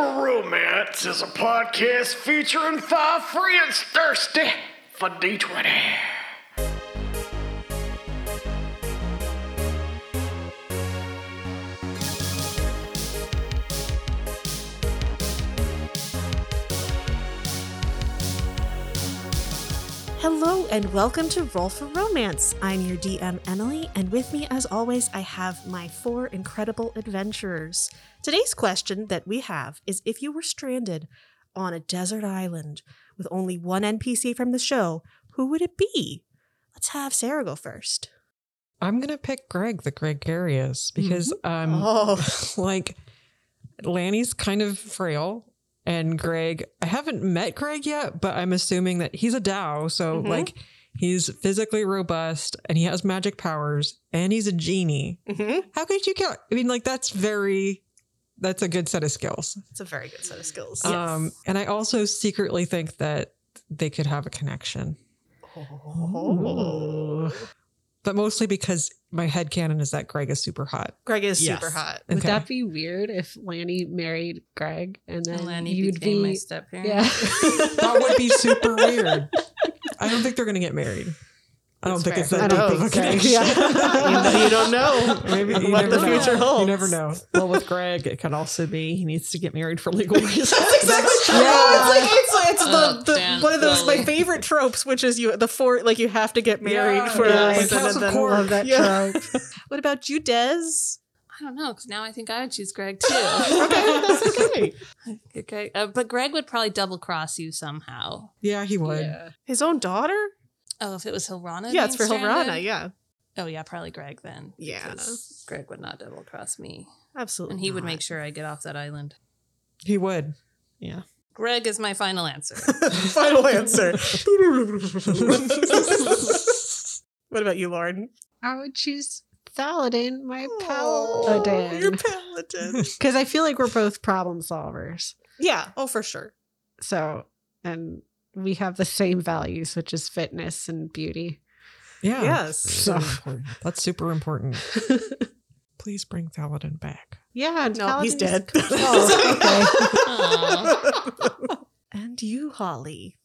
for Romance is a podcast featuring five friends thirsty for D20. And welcome to Roll for Romance. I'm your DM, Emily, and with me, as always, I have my four incredible adventurers. Today's question that we have is if you were stranded on a desert island with only one NPC from the show, who would it be? Let's have Sarah go first. I'm gonna pick Greg, the Gregarious, because um Oh, like Lanny's kind of frail. And Greg, I haven't met Greg yet, but I'm assuming that he's a Dao, So Mhm. like he's physically robust and he has magic powers and he's a genie. Mhm. How could you count? I mean, like that's very that's a good set of skills. it's a very good set of skills. Um, and I also secretly think that they could have a connection. Oh. But mostly because my head canon is that Greg is super hot. Greg is Yes. super hot. Would Okay. that be weird if Lanny married Greg and then And Lanny you'd became be my step parent. yeah? That would be super weird. I don't think they're gonna get married. I don't That's think it's that I deep of a think connection. Yeah. you don't know Maybe you what never the know. future holds. You never know. Well, with Greg, it could also be he needs to get married for legal reasons. That's exactly true. It's like it's, it's Oh, the, the damn, one of those my favorite tropes, which is you the four like you have to get married Yeah, for yeah, a like reason, House of then Cork. Love that Yeah. trope. What about you, Des? I don't know because now I think I would choose Greg too. Okay, that's okay. okay, uh, but Greg would probably double cross you somehow. Yeah, he would. Yeah. His own daughter? Oh, if it was Hilrana? yeah, it's for being Hilrana. Yeah, Oh yeah, probably Greg then. Yeah. Greg would not double cross me, absolutely. and he would make sure I get off that island. He would. yeah. Greg is my final answer. Final answer. what about you, Lauren? I would choose Thaladin, my Oh, paladin. Your paladin. Because I feel like we're both problem solvers. yeah. Oh, for sure. So, and we have the same values, which is fitness and beauty. Yeah. Yes. So important. That's super important. Please bring Thaladin back. Yeah, No, he's Thaladin's- dead. Oh, Aw. and you, Holly.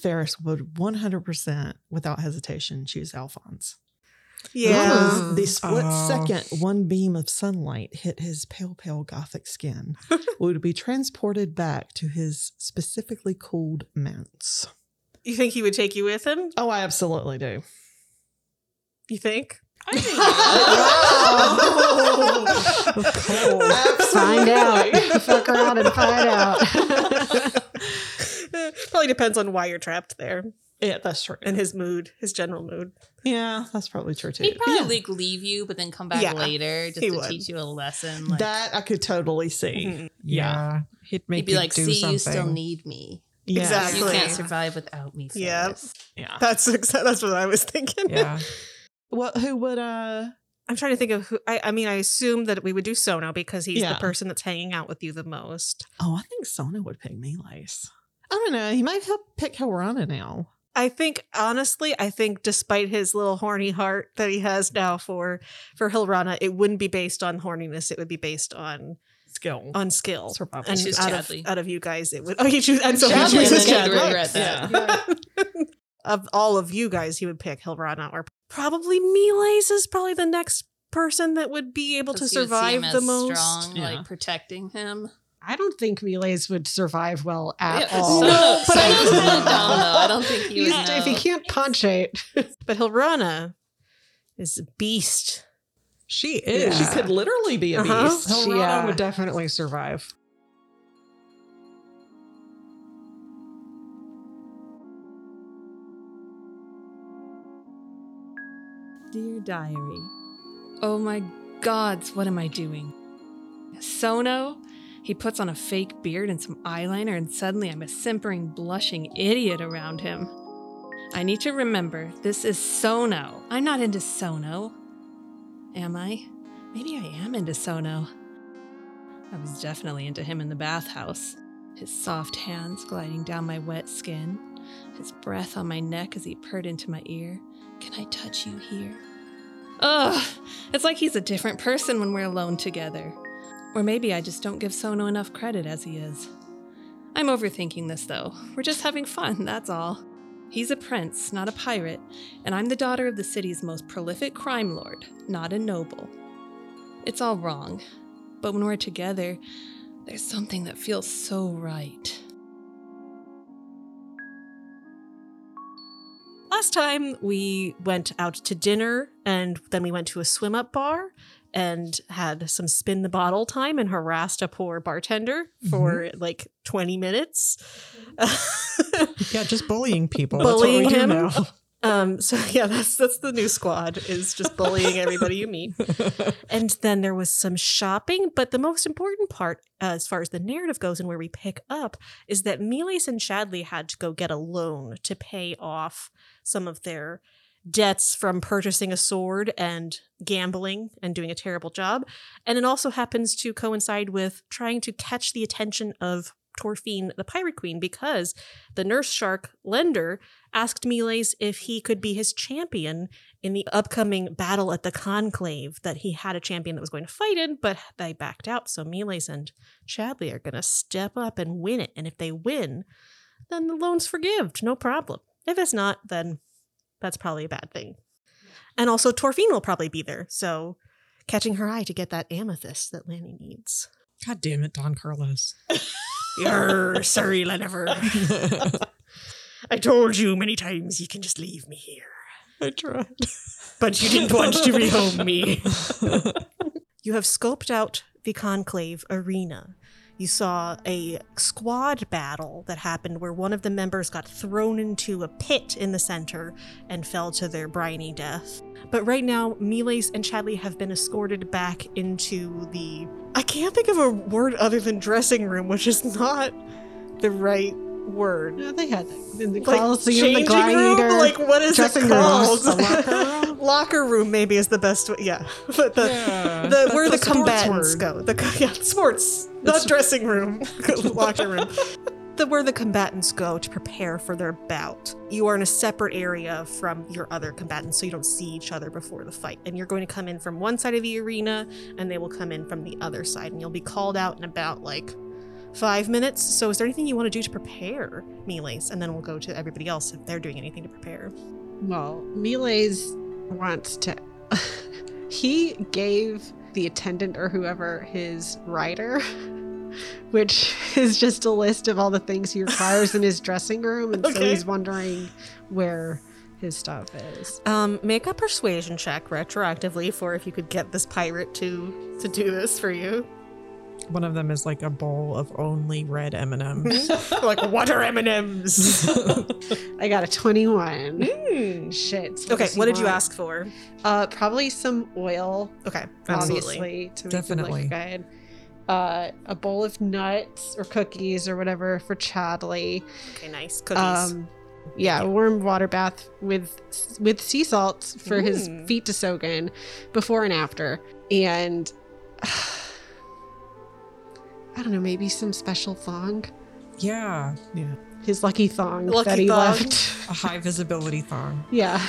Ferris would 100% without hesitation choose Alphonse. Yeah. Because uh-huh. the split Oh. second one beam of sunlight hit his pale, pale gothic skin, would be transported back to his specifically cooled mounts. You think he would take you with him? Oh, I absolutely do. You think? I think find out. Fuck around and find out. Probably depends on why you're trapped there Yeah, that's true. and his mood, his general mood. yeah, that's probably true too. he'd probably Yeah, like leave you, but then come back Yeah, later just to would. teach you a lesson. Like, that I could totally see. Mhm. Yeah. He'd make he'd be like, do "See, something. you still need me. Yeah. Exactly. You can't survive without me." Yep. Ferris." Yeah. That's exa- that's what I was thinking. Yeah. What? Who would? Uh. I'm trying to think of who. I, I mean, I assume that we would do Sono because he's Yeah. the person that's hanging out with you the most. Oh, I think Sono would pick Melee's. I don't know. He might help pick Hilrana now. I think honestly, I think despite his little horny heart that he has now for for Hilrana, it wouldn't be based on horniness. It would be based on Skill. on skill. Survival. And choose out of, out of you guys, it would. Oh, he choose and so Chadley, he chooses and then Chad. he'd regret that. of all of you guys, he would pick Hilrana or probably Miles is probably the next person that would be able to 'Cause you would see survive the most. strong, Yeah. like protecting him. I don't think Melee's would survive well at Yeah, all. so- No, but so I- he's kinda dumb. I don't think he would He's- if he can't punch it, But Hilrana is a beast. She is. She could literally be a Uh-huh. beast. Hilrana Yeah. would definitely survive. Dear diary. Oh my gods, what am I doing? Sono? He puts on a fake beard and some eyeliner, and suddenly I'm a simpering, blushing idiot around him. I need to remember this is Sono. I'm not into Sono. Am I? Maybe I am into Sono. I was definitely into him in the bathhouse. His soft hands gliding down my wet skin, his breath on my neck as he purred into my ear. Can I touch you here? Ugh, it's like he's a different person when we're alone together. Or maybe I just don't give Sono enough credit as he is. I'm overthinking this though. We're just having fun, that's all. He's a prince, not a pirate, and I'm the daughter of the city's most prolific crime lord, not a noble. It's all wrong, but when we're together, there's something that feels so right. Last time we went out to dinner and then we went to a swim up bar and had some spin the bottle time and harassed a poor bartender for like 20 minutes. Yeah, just bullying people. Bullying him? Um, so yeah, that's that's the new squad is just bullying everybody you meet. And then there was some shopping, but the most important part, uh, as far as the narrative goes and where we pick up, is that Miles and Chadley had to go get a loan to pay off some of their debts from purchasing a sword and gambling and doing a terrible job. And it also happens to coincide with trying to catch the attention of Torfine, the pirate queen, because the nurse shark lender asked Miles if he could be his champion in the upcoming battle at the conclave that he had a champion that was going to fight in, but they backed out. So Miles and Chadley are going to step up and win it. And if they win, then the loan's forgived, no problem. If it's not, then that's probably a bad thing. And also, Torfine will probably be there. So catching her eye to get that amethyst that Lanny needs. God damn it, Don Carlos. You're sorry, Lennifer. I told you many times you can just leave me here. I tried. But you didn't want to rehome me. you have scoped out the conclave arena. You saw a squad battle that happened where one of the members got thrown into a pit in the center and fell to their briny death. But right now, Miles and Chadley have been escorted back into the. I can't think of a word other than dressing room, which is not the right word. No, they had that in the Like Coliseum, the changing Gladiator. room? Like what is it called? Locker room? Locker room maybe is the best way. Yeah, but the Yeah. the where the, The combatants go. The yeah, sports, not dressing room, locker room. The where the combatants go to prepare for their bout. You are in a separate area from your other combatants, so you don't see each other before the fight. And you're going to come in from one side of the arena, and they will come in from the other side, and you'll be called out in about like five minutes. So, is there anything you want to do to prepare, Miles? And then we'll go to everybody else if they're doing anything to prepare. Well, Miles wants to. he gave the attendant or whoever his rider, which is just a list of all the things he requires in his dressing room, and so he's wondering where his stuff is. Um, make a persuasion check retroactively for if you could get this pirate to to do this for you. One of them is like a bowl of only red M&Ms. like what are M and M's? I got a twenty-one. Shit. so Okay, what did you ask for? Uh, probably some oil. Okay, absolutely. obviously to Definitely. good. Uh, a bowl of nuts or cookies or whatever for Chadley. Okay, nice cookies. Um, yeah, a warm water bath with with sea salts for his Mm. feet to soak in, before and after, and I don't know, maybe some special thong. yeah, Yeah. His lucky thong Lucky that he thong. left. a high visibility thong. Yeah.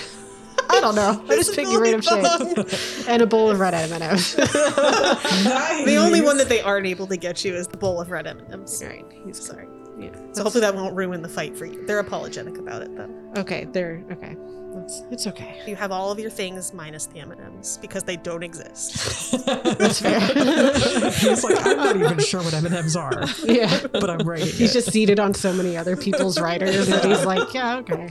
I don't know. I just pick random shit. And a bowl of red M&Ms. the only one that they aren't able to get you is the bowl of red M and M's. right. He's Sorry. Yeah. So hopefully that won't ruin the fight for you. They're apologetic about it though. Okay, they're okay. It's, it's okay. You have all of your things minus the M and M's because they don't exist. That's fair. He's like, I'm not even sure what M&Ms are, yeah. but I'm writing He's it. just seated on so many other people's writers that he's like, yeah, okay.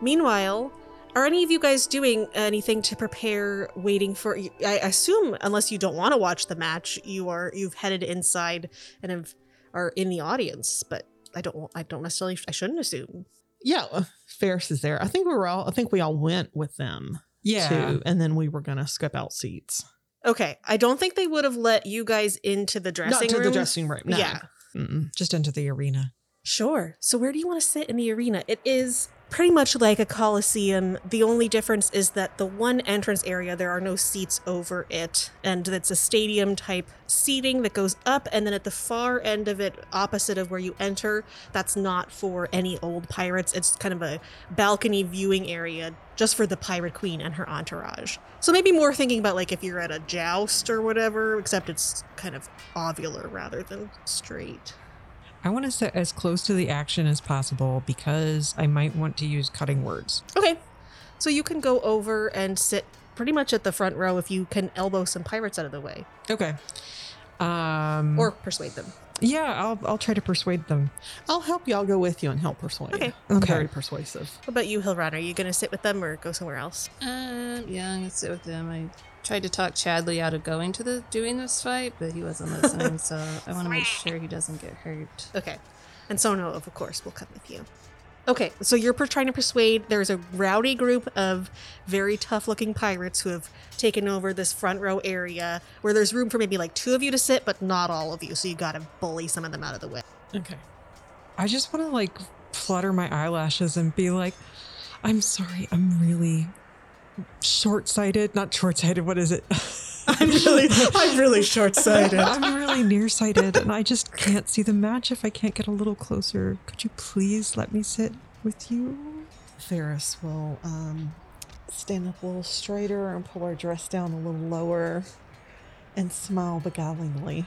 Meanwhile, are any of you guys doing anything to prepare waiting for I assume unless you don't want to watch the match, you are you've headed inside and have, are in the audience, but I don't I don't necessarily I shouldn't assume. Yeah, Ferris is there. I think we were all. I think we all went with them yeah. too, and then we were gonna skip out seats. Okay, I don't think they would have let you guys into the dressing room. Not to room. the dressing room. No. Yeah. Mm-mm. Just into the arena. Sure. So where do you want to sit in the arena? It is pretty much like a coliseum. The only difference is that the one entrance area there are no seats over it, and it's a stadium type seating that goes up, and then at the far end of it, opposite of where you enter, that's not for any old pirates. It's kind of a balcony viewing area just for the pirate queen and her entourage. So maybe more thinking about like if you're at a joust or whatever, except it's kind of ovular rather than straight. I want to sit as close to the action as possible because I might want to use cutting words. Okay. So you can go over and sit pretty much at the front row if you can elbow some pirates out of the way Okay. Um or persuade them. yeah, I'll I'll try to persuade them. I'll help you. I'll go with you and help persuade. Okay. I'm Okay. very persuasive. What about you, Hilrana? Are you going to sit with them or go somewhere else? Um, yeah, I'm gonna sit with them. I tried to talk Chadley out of going to the doing this fight, but he wasn't listening. so I want to make sure he doesn't get hurt. Okay. And Sono, of course, will come with you. Okay, so you're per- trying to persuade. There's a rowdy group of very tough looking pirates who have taken over this front row area where there's room for maybe like two of you to sit, but not all of you. So you got to bully some of them out of the way. Okay. I just want to like flutter my eyelashes and be like, I'm sorry, I'm really short sighted. Not short sighted, what is it? I'm really, I'm really short sighted. I'm really nearsighted and I just can't see the match if I can't get a little closer. Could you please let me sit with you? Ferris will um, stand up a little straighter and pull her dress down a little lower and smile beguilingly.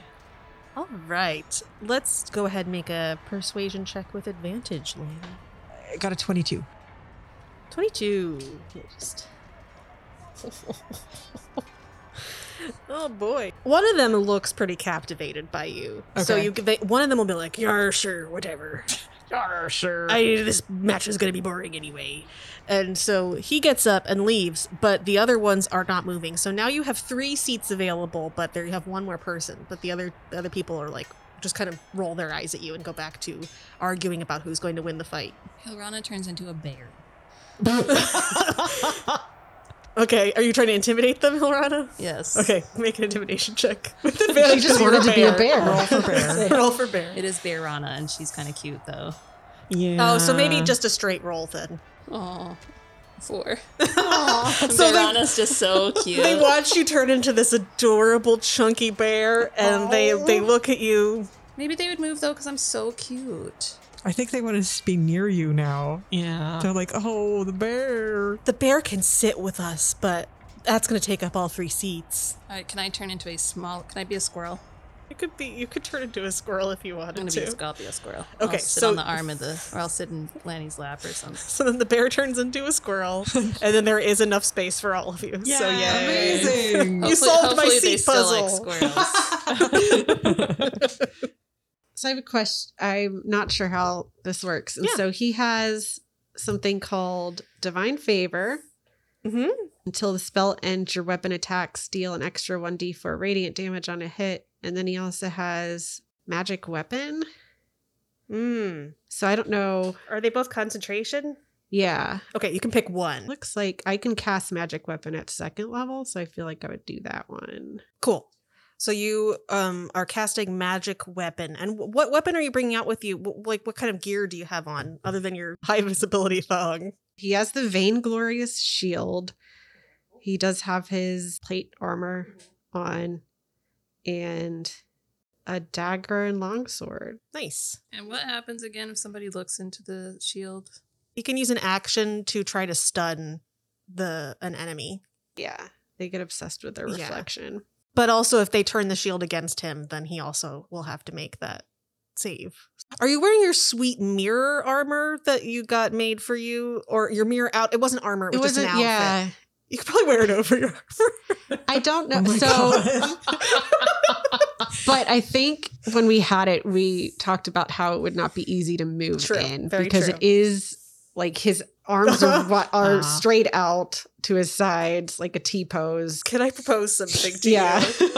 All right, let's go ahead and make a persuasion check with advantage, Lane. I got a 22. 22. Just... oh boy. One of them looks pretty captivated by you. So Okay. you they, one of them will be like, "Yeah, sure, whatever. Yar, sure. I this match is going to be boring anyway." And so he gets up and leaves, but the other ones are not moving. So now you have 3 seats available, but there you have one more person, but the other the other people are like just kind of roll their eyes at you and go back to arguing about who's going to win the fight. Hilrana turns into a bear. Okay, are you trying to intimidate them, Hilrana? Yes. Okay, make an intimidation check with advantage. She just 'cause you're wanted to be a bear. Roll for bear. Roll for bear. It is Bearana, and she's kind of cute though. Yeah. Oh, so maybe just a straight roll then. Oh, four. So they, Bearana's just so cute. they watch you turn into this adorable chunky bear, and they they oh. look at you. Maybe they would move though, because I'm so cute. I think they want to be near you now. Yeah. They're like, oh, the bear. The bear can sit with us, but that's going to take up all three seats. All right, can I turn into a small? Can I be a squirrel? You could be. You could turn into a squirrel if you I'm wanted gonna to. be a squirrel. I'll be a squirrel. Okay, I'll sit so- on the arm of the, or I'll sit in Lanny's lap or something. so then the bear turns into a squirrel, and then there is enough space for all of you. so yeah, Amazing. You solved my hopefully they seat still like puzzle. squirrels. So I have a question. I'm not sure how this works. And Yeah. so he has something called Divine Favor. Mhm. Until the spell ends, your weapon attacks deal an extra 1d4 radiant damage on a hit. And then he also has Magic Weapon. Hmm. So I don't know. Are they both concentration? Yeah. Okay, you can pick one. Looks like I can cast Magic Weapon at second level. So I feel like I would do that one. Cool. So you um are casting magic weapon, and what weapon are you bringing out with you? Like, what kind of gear do you have on other than your high visibility thong? He has the Vainglorious Shield. He does have his plate armor on and a dagger and longsword. Nice. and what happens again if somebody looks into the shield? You can use an action to try to stun the an enemy, Yeah. They get obsessed with their Yeah. reflection. But also if they turn the shield against him, then he also will have to make that save. Are you wearing your sweet mirror armor that you got made for you, or your mirror out? It wasn't armor. It was just an outfit. yeah. You could probably wear it over your armor. I don't know. Oh so but I think when we had it, we talked about how it would not be easy to move True. in Very because true. it is like his arms are, wa- are Ah. straight out to his sides, like a T pose. Can I propose something to Yeah. you?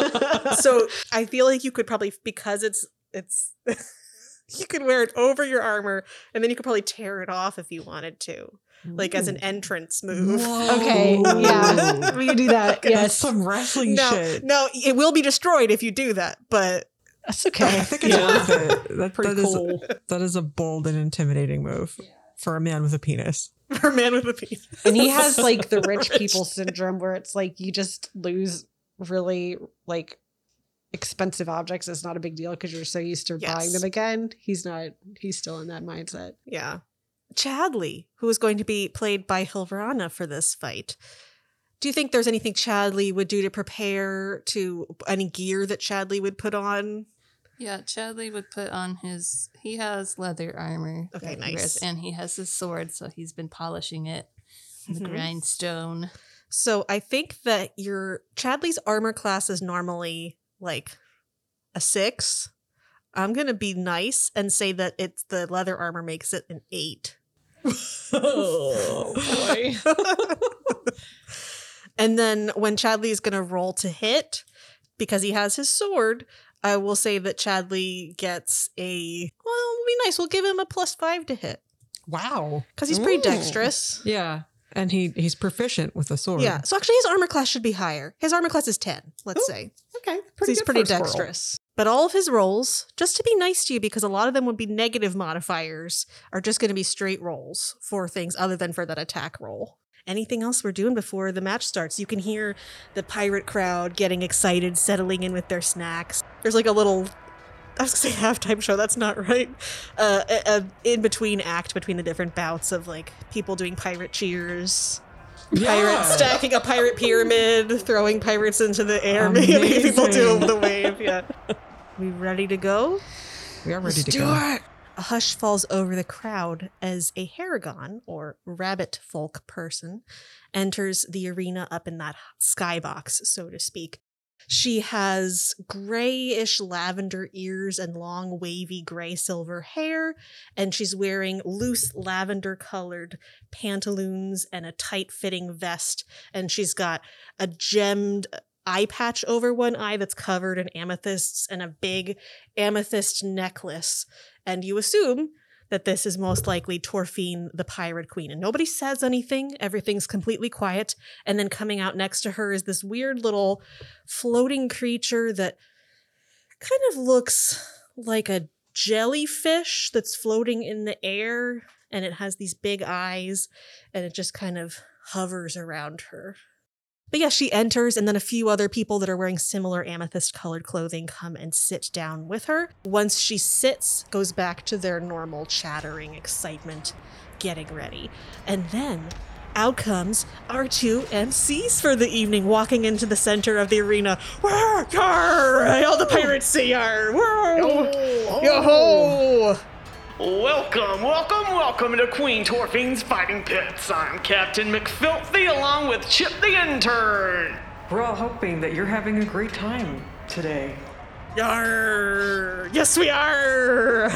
so I feel like you could probably because it's it's you could wear it over your armor and then you could probably tear it off if you wanted to. Like as an entrance move. Okay, yeah, we can do that. That's Yes, some wrestling No, shit. no, it will be destroyed if you do that, but that's okay. I think it's worth it. That, Pretty that is- cool. that is a bold and intimidating move. for a man with a penis. For a man with a penis. And he has like the rich people syndrome where it's like you just lose really like expensive objects. It's not a big deal because you're so used to buying them again. He's not, he's still in that mindset. Yeah. Chadley, who is going to be played by Hilverana for this fight. Do you think there's anything Chadley would do to prepare to any gear that Chadley would put on? Yeah, Chadley would put on his. He has leather armor. Okay, that he wears, nice. and he has his sword, so he's been polishing it. on The Mhm. grindstone. So I think that your Chadley's armor class is normally like a six. I'm gonna be nice and say that it's the leather armor makes it an eight. Oh boy. and then when Chadley is gonna roll to hit, because he has his sword, I will say that Chadley gets a well, it'll be nice. We'll give him a plus five to hit. wow. Because he's pretty Ooh. dexterous. Yeah. And he he's proficient with the sword. Yeah. So actually his armor class should be higher. His armor class is ten, let's Ooh, say. Okay, 'Cause he's pretty a squirrel. dexterous. But all of his rolls, just to be nice to you, because a lot of them would be negative modifiers, are just going to be straight rolls for things other than for that attack roll. Anything else we're doing before the match starts? You can hear the pirate crowd getting excited, settling in with their snacks. There's like a little. I was gonna say halftime show. That's not right. Uh, a, a in between act between the different bouts of like people doing pirate cheers, pirates stacking a pirate pyramid, throwing pirates into the air, Maybe people do Amazing. the wave. Yeah. We ready to go? We are ready to do go. A hush falls over the crowd as a Harengon, or rabbit folk person, enters the arena up in that skybox, so to speak. She has grayish lavender ears and long, wavy gray silver hair, and she's wearing loose lavender colored pantaloons and a tight fitting vest. And she's got a gemmed eye patch over one eye that's covered in amethysts and a big amethyst necklace. And you assume that this is most likely Torfine, the pirate queen. And nobody says anything, everything's completely quiet. And then coming out next to her is this weird little floating creature that kind of looks like a jellyfish that's floating in the air. And it has these big eyes, and it just kind of hovers around her. But yeah, she enters, and then a few other people that are wearing similar amethyst colored clothing come and sit down with her. Once she sits, goes back to their normal chattering excitement, getting ready. And then out comes our two MCs for the evening, walking into the center of the arena. Are all the pirates say are? Yo, Yo ho! Welcome, welcome, welcome to Queen Torfine's Fighting Pits. I'm Captain McFilthy along with Chip the Intern. We're all hoping that you're having a great time today. Yar! Yes, we are!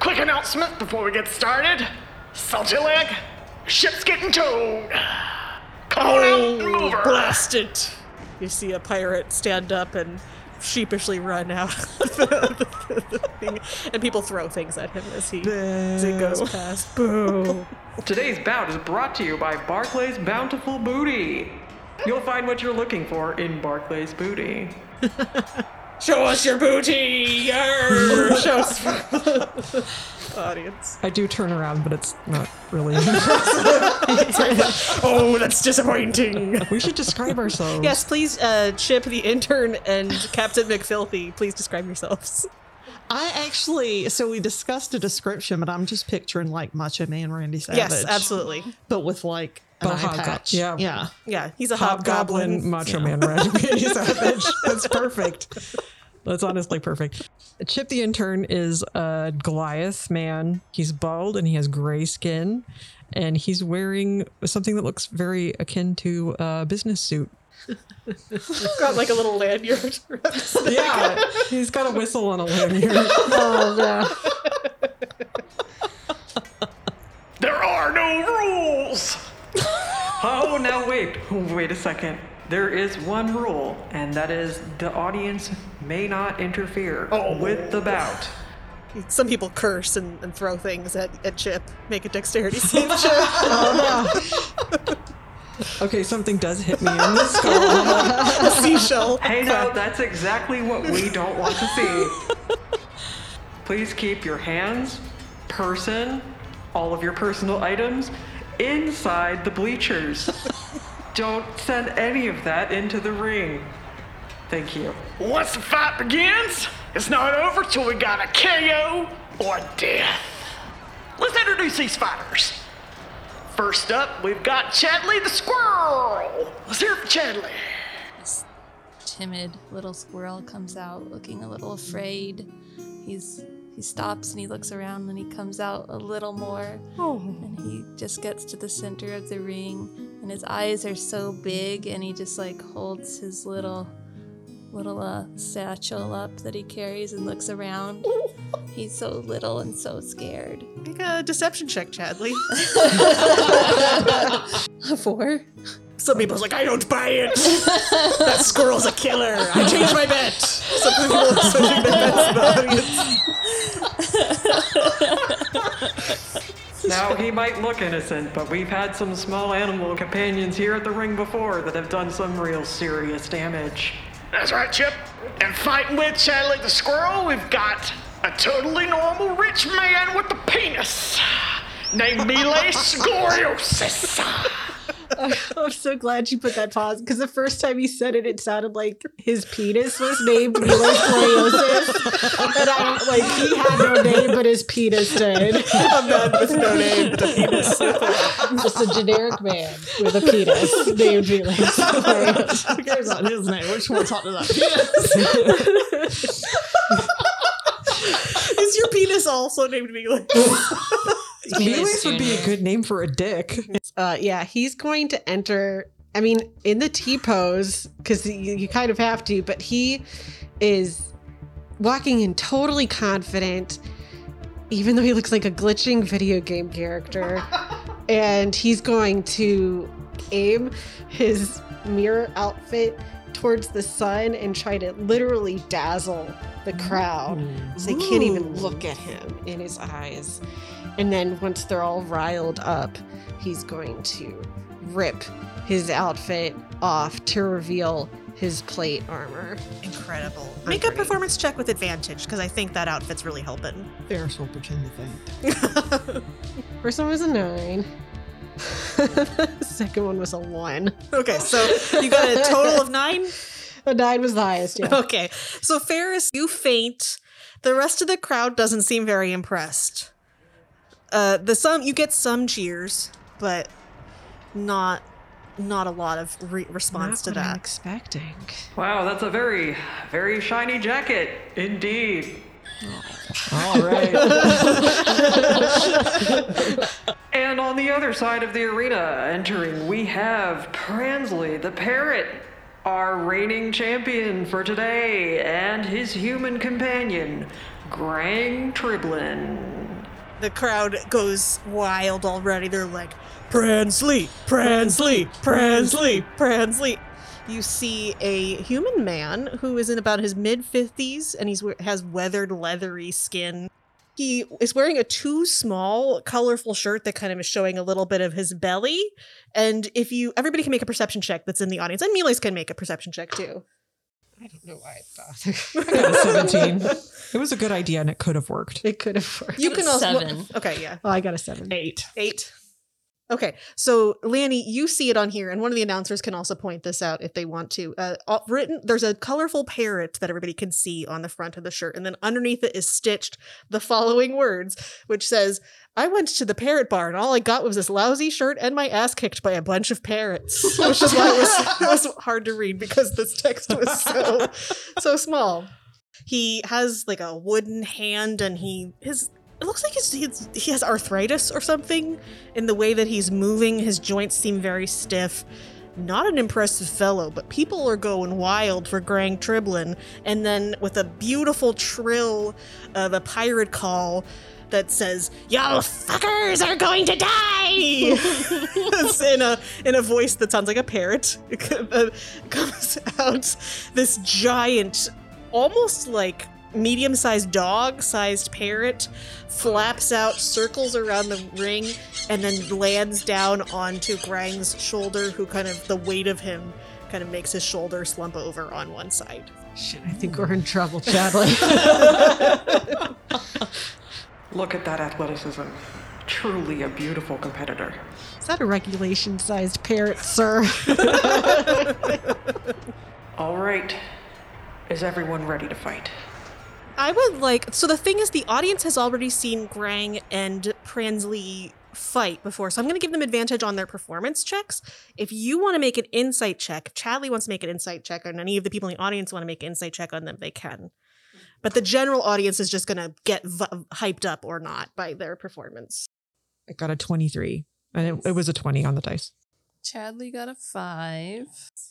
Quick announcement before we get started. Salty leg, ship's getting towed. Come on out and move oh, her. blast it! You see a pirate stand up and sheepishly run out of the, the thing, and people throw things at him as he, as he goes past. Boo! Today's bout is brought to you by Barclay's Bountiful Booty. You'll find what you're looking for in Barclay's Booty. Show us your booty! Yar! Show us audience. I do turn around, but it's not really. Oh, that's disappointing. we should describe ourselves. yes, please, uh, Chip the intern and Captain McFilthy, please describe yourselves. I actually, so we discussed a description, but I'm just picturing like Macho Man Randy Savage. Yes, absolutely. But with like an But eye hobgo- patch. yeah. Yeah. Yeah, he's a Hobgoblin, hobgoblin. Macho Man, Randy Savage. That's perfect. That's honestly perfect. Chip the intern is a Goliath man. He's bald and he has gray skin, and he's wearing something that looks very akin to a business suit. Got like a little lanyard. Yeah, he's got a whistle on a lanyard. Oh, yeah. There are no rules. Oh, now wait, wait a second. There is one rule, and that is the audience may not interfere oh. with the bout. Some people curse and, and throw things at, at Chip. Make a dexterity save, Chip. Okay, something does hit me in the skull. a seashell. Hey, no, that's exactly what we don't want to see. Please keep your hands, person, all of your personal items inside the bleachers. Don't send any of that into the ring. Thank you. Once the fight begins, it's not over till we got a KO or death. Let's introduce these fighters. First up, we've got Chadley the Squirrel. Let's hear it for Chadley. This timid little squirrel comes out looking a little afraid. He's he stops and he looks around and he comes out a little more. Oh. And he just gets to the center of the ring and his eyes are so big and he just like holds his little little uh, satchel up that he carries and looks around. He's so little and so scared. Make a deception check, Chadley. A four? Some people's like, I don't buy it. that squirrel's a killer. I changed my bet. Some people are switching their bets in the audience. Now, he might look innocent, but we've had some small animal companions here at the ring before that have done some real serious damage. That's right, Chip. And fighting with Chadley the Squirrel, we've got a totally normal rich man with a penis named Mile Scoriosis. I'm so glad you put that pause because the first time he said it, it sounded like his penis was named Milos Scoliosis. And I'm like, he had no name, but his penis did. A man with no name, but a penis. Just a generic man with a penis named Milos Scoliosis. Who cares about his name? Which one talking about penis? Is your penis also named Mila? Felix would be a good name for a dick. Uh, yeah, he's going to enter. I mean, in the T pose because you, you kind of have to, but he is walking in totally confident, even though he looks like a glitching video game character. and he's going to aim his mirror outfit towards the sun and try to literally dazzle the crowd so they can't even look at him in his eyes. And then once they're all riled up, he's going to rip his outfit off to reveal his plate armor. Incredible. Make a performance check with advantage because I think that outfit's really helping. Ferris will pretend to faint. First one was a nine. Second one was a one. Okay, so you got a total of nine? A nine was the highest. Yeah. Okay, so Ferris, you faint. The rest of the crowd doesn't seem very impressed. Uh, the some you get some cheers, but not not a lot of re- response to that. I'm expecting. Wow, that's a very, very shiny jacket indeed. All right. And on the other side of the arena, entering, we have Pransley the parrot, our reigning champion for today, and his human companion, Grang Triblin. The crowd goes wild already. They're like, Pransley, Pransley, Pransley, Pransley. You see a human man who is in about his mid 50s and he's has weathered, leathery skin. He is wearing a too small, colorful shirt that kind of is showing a little bit of his belly. And if you, everybody can make a perception check that's in the audience, and Miles can make a perception check too. I don't know why I bothered. 17. It was a good idea and it could have worked. it could have worked. You can also. Seven. Okay, yeah. Oh, I got a seven. Eight. Eight. Okay, so Lanny, you see it on here, and one of the announcers can also point this out if they want to. Uh, uh, written, there's a colorful parrot that everybody can see on the front of the shirt, and then underneath it is stitched the following words, which says, "I went to the parrot bar, and all I got was this lousy shirt and my ass kicked by a bunch of parrots," which is why it was, it was hard to read because this text was so so small. He has like a wooden hand, and he his it looks like his, he's, he has arthritis or something in the way that he's moving. His joints seem very stiff. Not an impressive fellow, but people are going wild for Grang Triblin. And then with a beautiful trill of a pirate call that says, Y'all fuckers are going to die! In a in a voice that sounds like a parrot. Comes out this giant, almost like medium-sized dog-sized parrot flaps out, circles around the ring, and then lands down onto Grang's shoulder, who kind of the weight of him kind of makes his shoulder slump over on one side. Shit, I think we're in trouble, Chadley. Look at that athleticism. truly a beautiful competitor. Is that a regulation sized parrot, sir? All right. Is everyone ready to fight? I would like. So the thing is, the audience has already seen Grang and Pransley fight before, so I'm going to give them advantage on their performance checks. If you want to make an insight check, if Chadley wants to make an insight check, and any of the people in the audience want to make an insight check on them, they can. But the general audience is just going to get v- hyped up or not by their performance. I got a 23, and it, it was a 20 on the dice. Chadley got a five.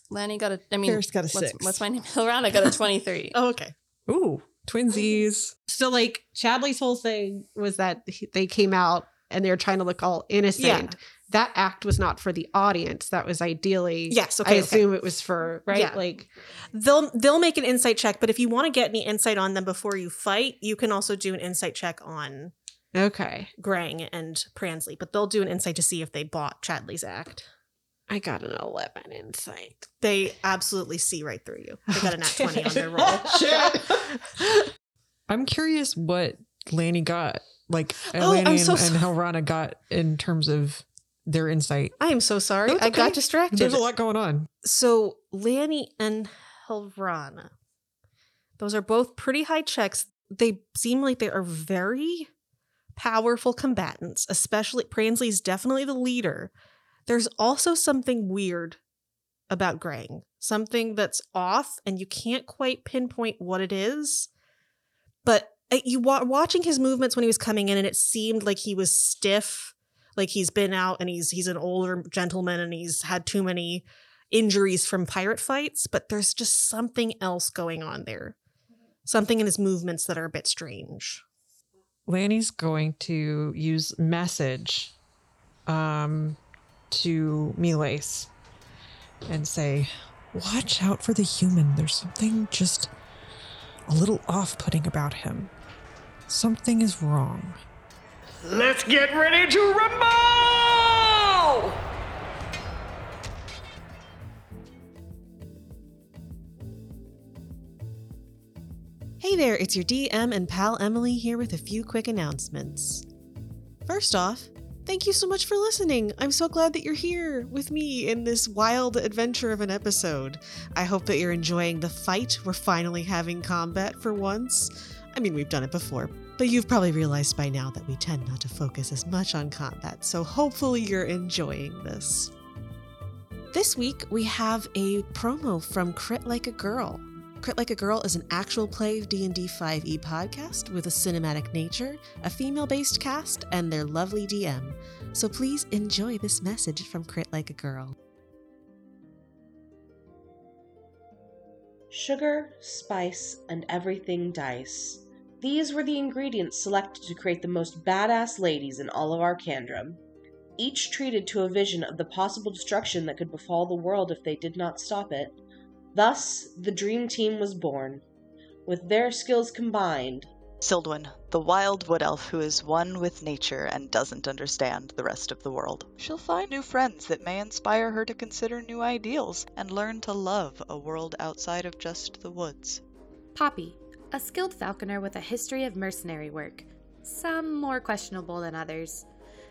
Lanny got a. I mean, Ferris got a what's, six. What's my name? Hilrana got a twenty-three. Oh, okay. Ooh, twinsies. so, like, Chadley's whole thing was that he- they came out and they were trying to look all innocent. Yeah. That act was not for the audience. That was ideally. Yes, okay, I okay. assume it was for, right? Yeah. Like, They'll they'll make an insight check, but if you want to get any insight on them before you fight, you can also do an insight check on okay. Grang and Pransley. But they'll do an insight to see if they bought Chadley's act. I got an 11 insight. They absolutely see right through you. They got a nat twenty on their roll. I'm curious what Lanny got, like Oh, Lanny I'm and, so and sorry. Hilrana got in terms of their insight. I am so sorry. No, it's I got distracted. There's a lot going on. So Lanny and Hilrana, those are both pretty high checks. They seem like they are very powerful combatants, especially Pransley's definitely the leader. There's also something weird about Grang, something that's off, and you can't quite pinpoint what it is. But uh, you wa- watching his movements when he was coming in, and it seemed like he was stiff, like he's been out and he's he's an older gentleman and he's had too many injuries from pirate fights, but there's just something else going on there. Something in his movements that are a bit strange. Lanny's going to use message um, to Milace and say, Watch out for the human. There's something just a little off putting about him. Something is wrong. Let's get ready to rumble! Hey there, it's your DM and pal Emily here with a few quick announcements. First off, thank you so much for listening. I'm so glad that you're here with me in this wild adventure of an episode. I hope that you're enjoying the fight. We're finally having combat for once. I mean, we've done it before, but you've probably realized by now that we tend not to focus as much on combat, so hopefully you're enjoying this. This week, we have a promo from Crit Like a Girl. Crit Like a Girl is an actual play of D&D 5e E podcast with a cinematic nature, a female-based cast, and their lovely DM. So please enjoy this message from Crit Like a Girl. Sugar, spice, and everything dice. These were the ingredients selected to create the most badass ladies in all of Arcandrum. Each treated to a vision of the possible destruction that could befall the world if they did not stop it. Thus, the Dream Team was born. With their skills combined, Sildwin, the wild wood elf who is one with nature and doesn't understand the rest of the world. She'll find new friends that may inspire her to consider new ideals and learn to love a world outside of just the woods. Poppy, a skilled falconer with a history of mercenary work, some more questionable than others.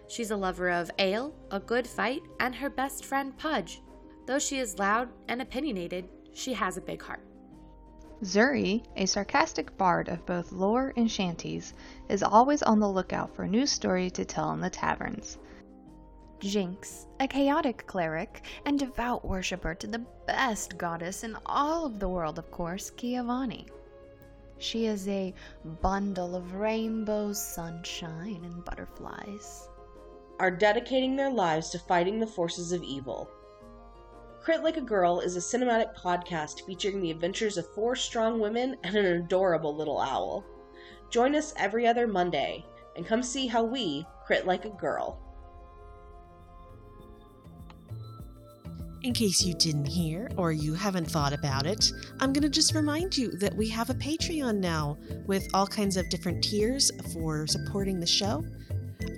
She's a lover of ale, a good fight, and her best friend Pudge. Though she is loud and opinionated, she has a big heart. Zuri, a sarcastic bard of both lore and shanties, is always on the lookout for a new story to tell in the taverns. Jinx, a chaotic cleric and devout worshipper to the best goddess in all of the world, of course, Giovanni. She is a bundle of rainbows, sunshine, and butterflies. are dedicating their lives to fighting the forces of evil. Crit Like a Girl is a cinematic podcast featuring the adventures of four strong women and an adorable little owl. Join us every other Monday and come see how we crit like a girl. In case you didn't hear or you haven't thought about it, I'm going to just remind you that we have a Patreon now with all kinds of different tiers for supporting the show.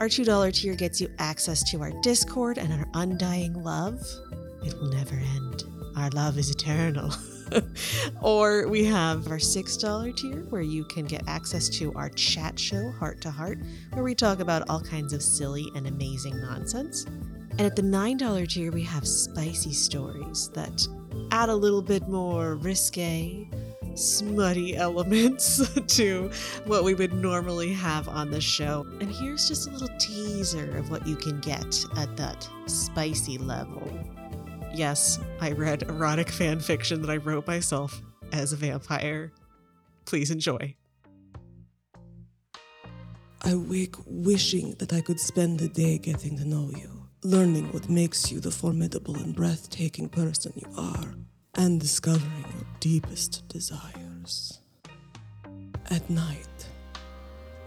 Our $2 tier gets you access to our Discord and our undying love. It will never end. Our love is eternal. or we have our $6 tier where you can get access to our chat show, Heart to Heart, where we talk about all kinds of silly and amazing nonsense. And at the $9 tier, we have spicy stories that add a little bit more risque, smutty elements to what we would normally have on the show. And here's just a little teaser of what you can get at that spicy level. Yes, I read erotic fan fiction that I wrote myself as a vampire. Please enjoy. I wake wishing that I could spend the day getting to know you, learning what makes you the formidable and breathtaking person you are, and discovering your deepest desires. At night,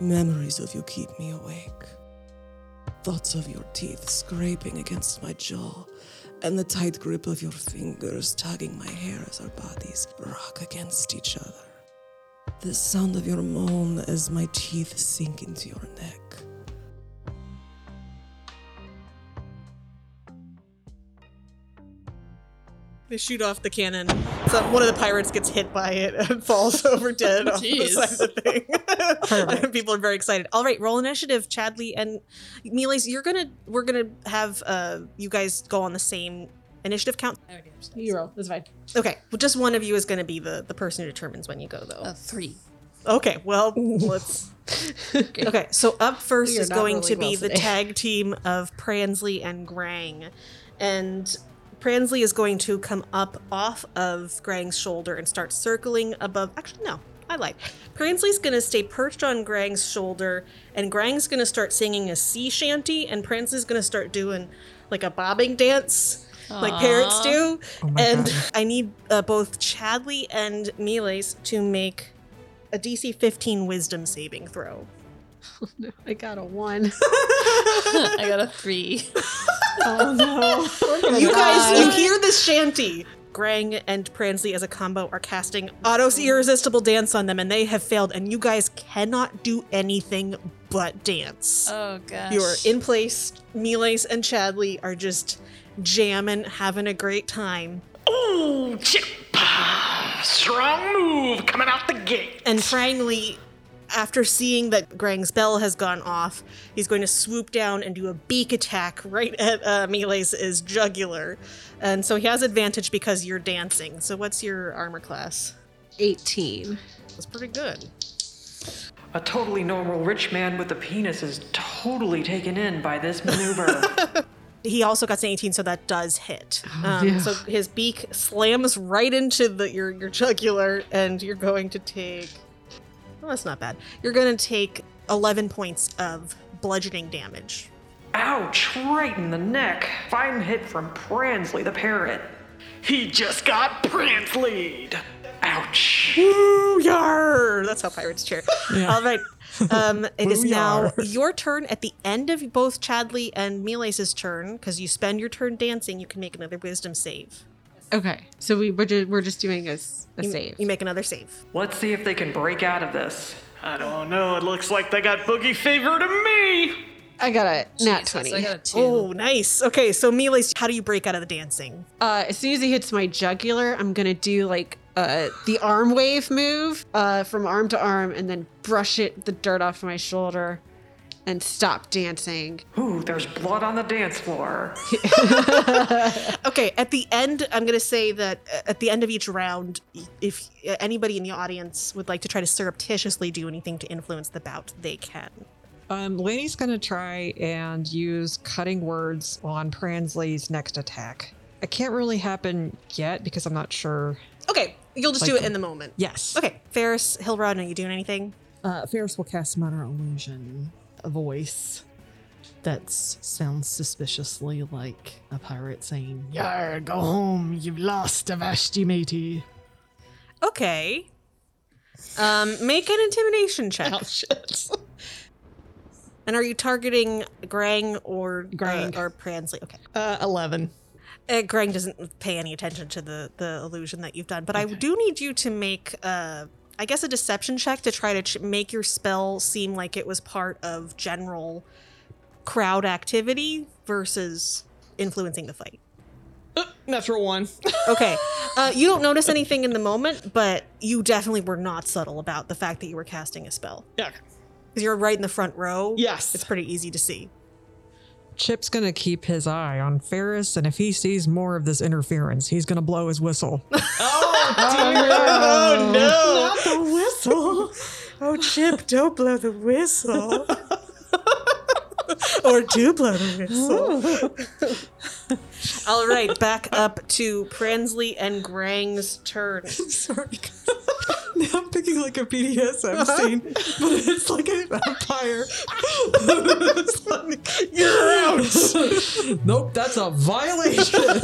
memories of you keep me awake. Thoughts of your teeth scraping against my jaw, and the tight grip of your fingers tugging my hair as our bodies rock against each other. The sound of your moan as my teeth sink into your neck. They shoot off the cannon. So one of the pirates gets hit by it and falls over dead off the Jeez. side of the thing. and people are very excited. All right, roll initiative, Chadley and Miles. You're gonna we're gonna have uh you guys go on the same initiative count. You roll. That's fine. Okay, well, just one of you is gonna be the the person who determines when you go though. A three. Okay, well, let's. Okay, so up first is not going to rolling be well the tag team of Pransley and Grang. And Pransley is going to come up off of Grang's shoulder and start circling above. Actually, no, I lied. Pransley's going to stay perched on Grang's shoulder, and Grang's going to start singing a sea shanty, and Pransley's going to start doing like a bobbing dance. Like parrots do. Oh and God. I need uh, both Chadley and Miles to make a DC 15 wisdom saving throw. I got a one. I got a three. oh no. Oh you guys, you hear this shanty. Grang and Pransley as a combo are casting Otto's irresistible dance on them, and they have failed. And you guys cannot do anything but dance. Oh gosh. You are in place. Miles and Chadley are just jamming, having a great time. Oh, chip. Strong move coming out the gate. And Frangly, after seeing that Grang's bell has gone off, he's going to swoop down and do a beak attack right at uh, Miles' jugular. And so he has advantage because you're dancing. So what's your armor class? 18. That's pretty good. A totally normal rich man with a penis is totally taken in by this maneuver. He also got an 18, so that does hit. Um, yeah. So his beak slams right into the, your, your jugular, and you're going to take. Well, that's not bad. You're going to take 11 points of bludgeoning damage. Ouch, right in the neck. Fine hit from Pransley the parrot. He just got Pransleyed. Ouch. Woo, yar! That's how pirates cheer. All right. Um, it is now your turn. At the end of both Chadley and Miles' turn, because you spend your turn dancing, you can make another wisdom save. Okay. So we, we're, just, we're just doing a You, save. you make another save. Let's see if they can break out of this. I don't know. It looks like they got boogie fever to me. I got a nat Jesus, 20. I got a two. Oh, nice. Okay, so Miles, how do you break out of the dancing? uh, as soon as he hits my jugular, I'm gonna do like uh, the arm wave move uh, from arm to arm, and then brush it the dirt off my shoulder, and stop dancing. Ooh, there's blood on the dance floor. Okay, at the end, I'm going to say that uh, at the end of each round, if uh, anybody in the audience would like to try to surreptitiously do anything to influence the bout, they can. Um, Lainey's gonna try and use cutting words on Pransley's next attack. It can't really happen yet because I'm not sure. Okay, you'll just Like do it in the moment. Yes. Okay, Ferris, Hilrod, are you doing anything? Uh, Ferris will cast Minor Illusion, a voice that sounds suspiciously like a pirate saying, Yar, go home, you've lost a Vashti matey. Okay. Um, make an intimidation check. Oh, shit. And are you targeting Grang or Grang. uh, or Pransley? Okay. Uh, 11. Uh, Grang doesn't pay any attention to the the illusion that you've done, but I do need you to make, uh, I guess, a deception check to try to ch- make your spell seem like it was part of general crowd activity versus influencing the fight. Natural one. Okay. Uh, you don't notice anything in the moment, but you definitely were not subtle about the fact that you were casting a spell. Yeah. Because you're right in the front row. Yes. It's pretty easy to see. Chip's gonna keep his eye on Ferris, and if he sees more of this interference, he's gonna blow his whistle. Oh, oh, oh, no. Not the whistle. Oh, Chip, don't blow the whistle. or do blow the whistle. All right, back up to Pransley and Grang's turn. Sorry. Now I'm thinking like a BDSM uh-huh. scene, but it's like a vampire. It's like, You're out. nope, that's a violation.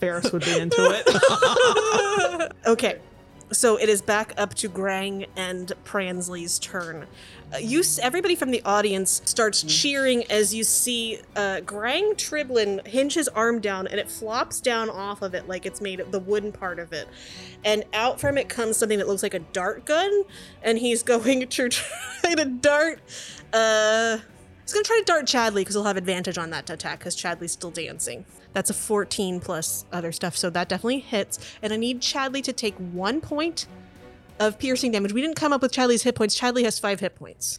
Ferris would be into it. Okay, so it is back up to Grang and Pransley's turn. Uh, you, everybody from the audience starts cheering as you see uh, Grang Triblin hinge his arm down, and it flops down off of it like it's made of the wooden part of it, and out from it comes something that looks like a dart gun, and he's going to try to dart. Uh, he's going to try to dart Chadley because he'll have advantage on that to attack because Chadley's still dancing. That's a 14 plus other stuff, so that definitely hits. And I need Chadley to take one point of piercing damage. We didn't come up with Chadley's hit points. Chadley has five hit points.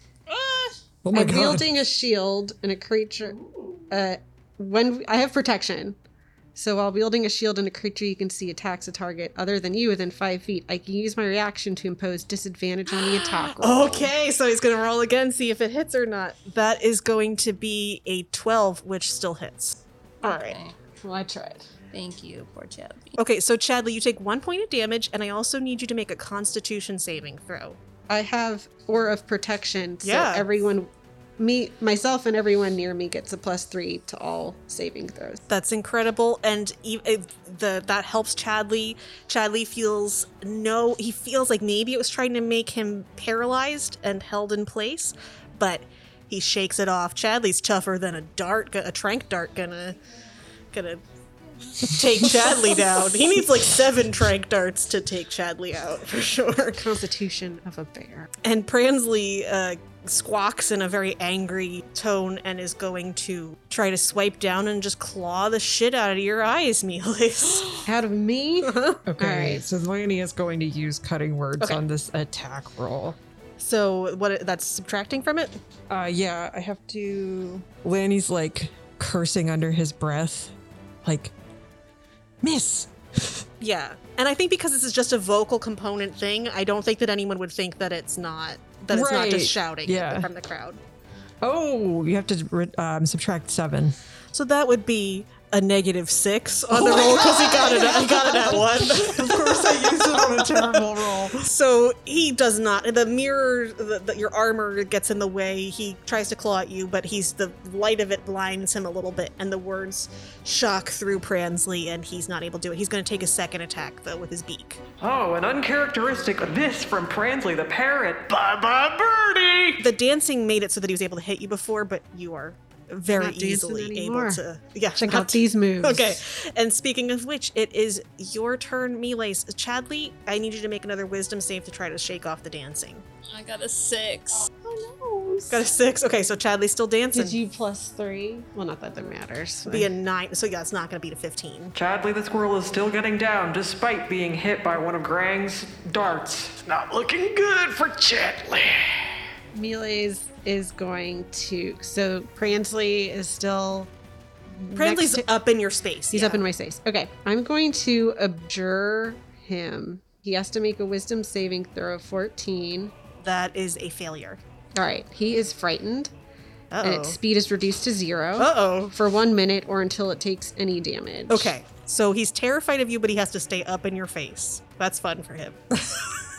Oh my I'm god. wielding a shield and a creature. Uh, when I have protection, so while wielding a shield and a creature you can see attacks a target other than you within five feet, I can use my reaction to impose disadvantage on the attack roll. Okay, so he's going to roll again, see if it hits or not. That is going to be a 12, which still hits. All right. Okay. Well, I tried. Thank you, poor Chadley. Okay, so Chadley, you take one point of damage, and I also need you to make a constitution saving throw. I have four of protection, so Yeah. everyone, me, myself, and everyone near me gets a plus three to all saving throws. That's incredible, and e- it- the that helps Chadley. Chadley feels no, he feels like maybe it was trying to make him paralyzed and held in place, but he shakes it off. Chadley's tougher than a dart, a trank dart, gonna gonna take Chadley down. He needs like seven trank darts to take Chadley out for sure. Constitution of a bear. And Pransley uh, squawks in a very angry tone and is going to try to swipe down and just claw the shit out of your eyes, Melis. Out of me? Uh-huh. Okay, so Lanny is going to use cutting words Okay. on this attack roll. So what? That's subtracting from it. Uh, yeah, I have to. Lanny's like cursing under his breath, like, miss. Yeah, and I think because this is just a vocal component thing, I don't think that anyone would think that it's not that it's not just shouting yeah. from the crowd. Oh, you have to um, subtract seven. So that would be a negative six on the roll because he got it. He got it at one. Of course, I used it on a terrible roll. So he does not. The mirror, the, the, your armor gets in the way. He tries to claw at you, but he's the light of it blinds him a little bit, and the words shock through Pransley, and he's not able to do it. He's going to take a second attack though with his beak. Oh, an uncharacteristic this from Pransley the parrot. Bye bye, birdie. The dancing made it so that he was able to hit you before, but you are very easily able to. Yeah, Check not- out these moves. Okay, and speaking of which, it is your turn, Melees. Chadley, I need you to make another wisdom save to try to shake off the dancing. I got a six. Oh, got a six. Okay, so Chadley's still dancing. Did you plus three? Well, not that that matters. be a nine? So yeah, it's not going to be to fifteen. Chadley the squirrel is still getting down despite being hit by one of Grang's darts. It's not looking good for Chadley. Melees is going to. So Pransley is still. Pransley's to- up in your space. He's yeah. up in my space. Okay. I'm going to abjure him. He has to make a wisdom saving throw of 14. That is a failure. All right. He is frightened. And Uh-oh. its speed is reduced to zero Uh-oh. for one minute or until it takes any damage. Okay, so he's terrified of you, but he has to stay up in your face. That's fun for him.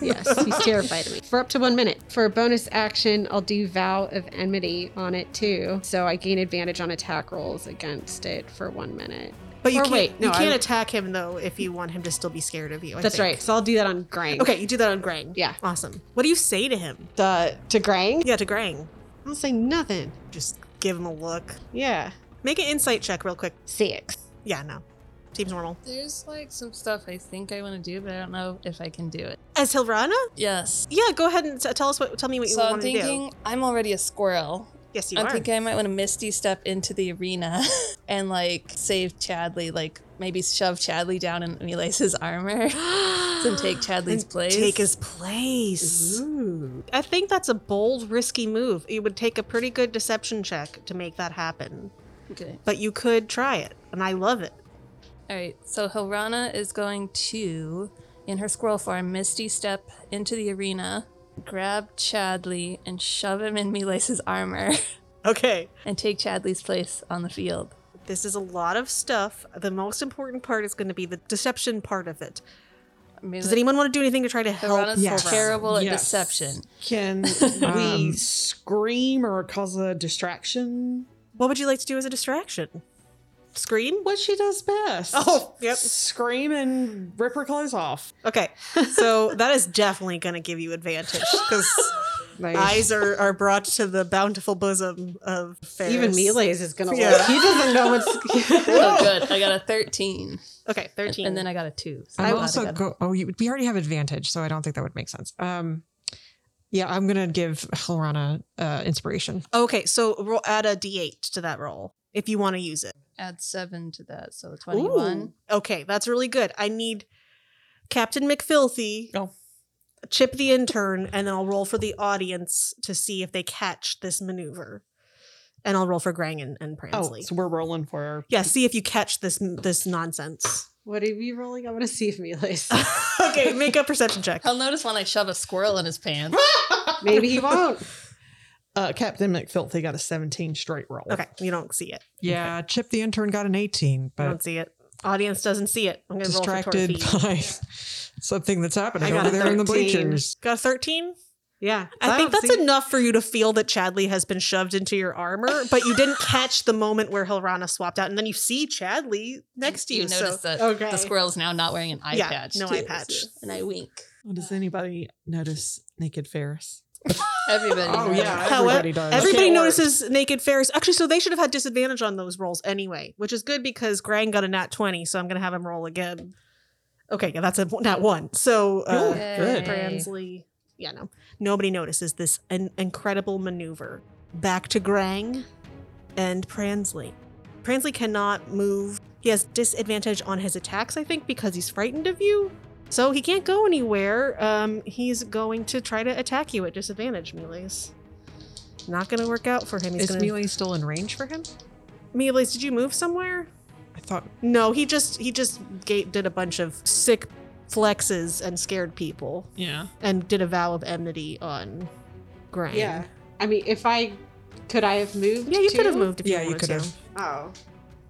Yes, he's terrified of me. For up to one minute. For a bonus action, I'll do Vow of Enmity on it too. So I gain advantage on attack rolls against it for one minute. But you Or can't, wait, no, you can't I- attack him though if you want him to still be scared of you. I That's think. right. So I'll do that on Grang. Okay, you do that on Grang. Yeah. Awesome. What do you say to him? The, to Grang? Yeah, to Grang. I'll say nothing. Just give him a look. Yeah. Make an insight check real quick. Six. Yeah, no. Seems normal. There's like some stuff I think I want to do, but I don't know if I can do it. As Hilrana? Yes. Yeah, go ahead and t- tell us what. Tell me what you So want to do. I'm thinking I'm already a squirrel. Yes, you are. I'm are. thinking I might want to misty step into the arena and like save Chadley like maybe shove Chadley down in Milace's armor and take Chadley's And place. Take his place. Ooh. I think that's a bold, risky move. It would take a pretty good deception check to make that happen. Okay. But you could try it, and I love it. All right, so Hilrana is going to, in her squirrel form, Misty step into the arena, grab Chadley, and shove him in Milace's armor. Okay. And take Chadley's place on the field. This is a lot of stuff. The most important part is going to be the deception part of it. Does anyone want to do anything to try to help? Hilrana's Hilrana? terrible at Yes. deception. Can we um, scream or cause a distraction? What would you like to do as a distraction? Scream? What she does best. Oh, yep. Scream and rip her clothes off. Okay, so that is definitely going to give you advantage because eyes are, are brought to the bountiful bosom of Ferris. Even Miles is gonna Yeah. look. He doesn't know what's. oh, good. I got a 13. Okay, 13. And then I got a 2. So I'm I'm glad I also go. Oh, you, we already have advantage, so I don't think that would make sense. Um, yeah, I'm gonna give Hilrana uh, inspiration. Okay, so roll, add a d8 to that roll if you want to use it. Add 7 to that. So 21. Ooh, Okay, that's really good. I need Captain McFilthy, Oh. Chip the intern, and then I'll roll for the audience to see if they catch this maneuver. And I'll roll for Grang and, and Oh, Pransley. so we're rolling for yeah, see if you catch this this nonsense. What are you rolling? I want to see if Miles. okay, make a perception check. He'll notice when I shove a squirrel in his pants. Maybe he won't. uh, Captain McFilthy got a 17 straight roll. Okay, you don't see it. Yeah, Chip the intern got an 18, I but don't see it. Audience doesn't see it. I'm gonna distracted roll for by something that's happening got over a there in the 13. bleachers. Got a 13? Yeah. I think don't that's see- enough for you to feel that Chadley has been shoved into your armor, but you didn't catch the moment where Hilrana swapped out, and then you see Chadley next to you. You so- notice that okay. the squirrel is now not wearing an eye Yeah, patch. no too, eye patch. And I wink. Well, does anybody notice Naked Ferris? Everybody. Oh, knows. yeah. Everybody does. Everybody Okay, it notices naked Ferris. Actually, so they should have had disadvantage on those rolls anyway, which is good because Grang got a nat 20, so I'm going to have him roll again. Okay, yeah, that's a nat one. So, uh, Ooh, good. Pransley, yeah, no. Nobody notices this an incredible maneuver. Back to Grang and Pransley. Pransley cannot move. He has disadvantage on his attacks, I think, because he's frightened of you. So he can't go anywhere. Um, he's going to try to attack you at disadvantage, Miles. Not going to work out for him. He's Is gonna... Melee still in range for him? Miles, did you move somewhere? I thought No, he just he just ga- did a bunch of sick flexes and scared people Yeah. and did a vow of enmity on Grang. Yeah. I mean, if I could, I have moved. Yeah, you could have moved if Yeah, you you could to. have. Oh.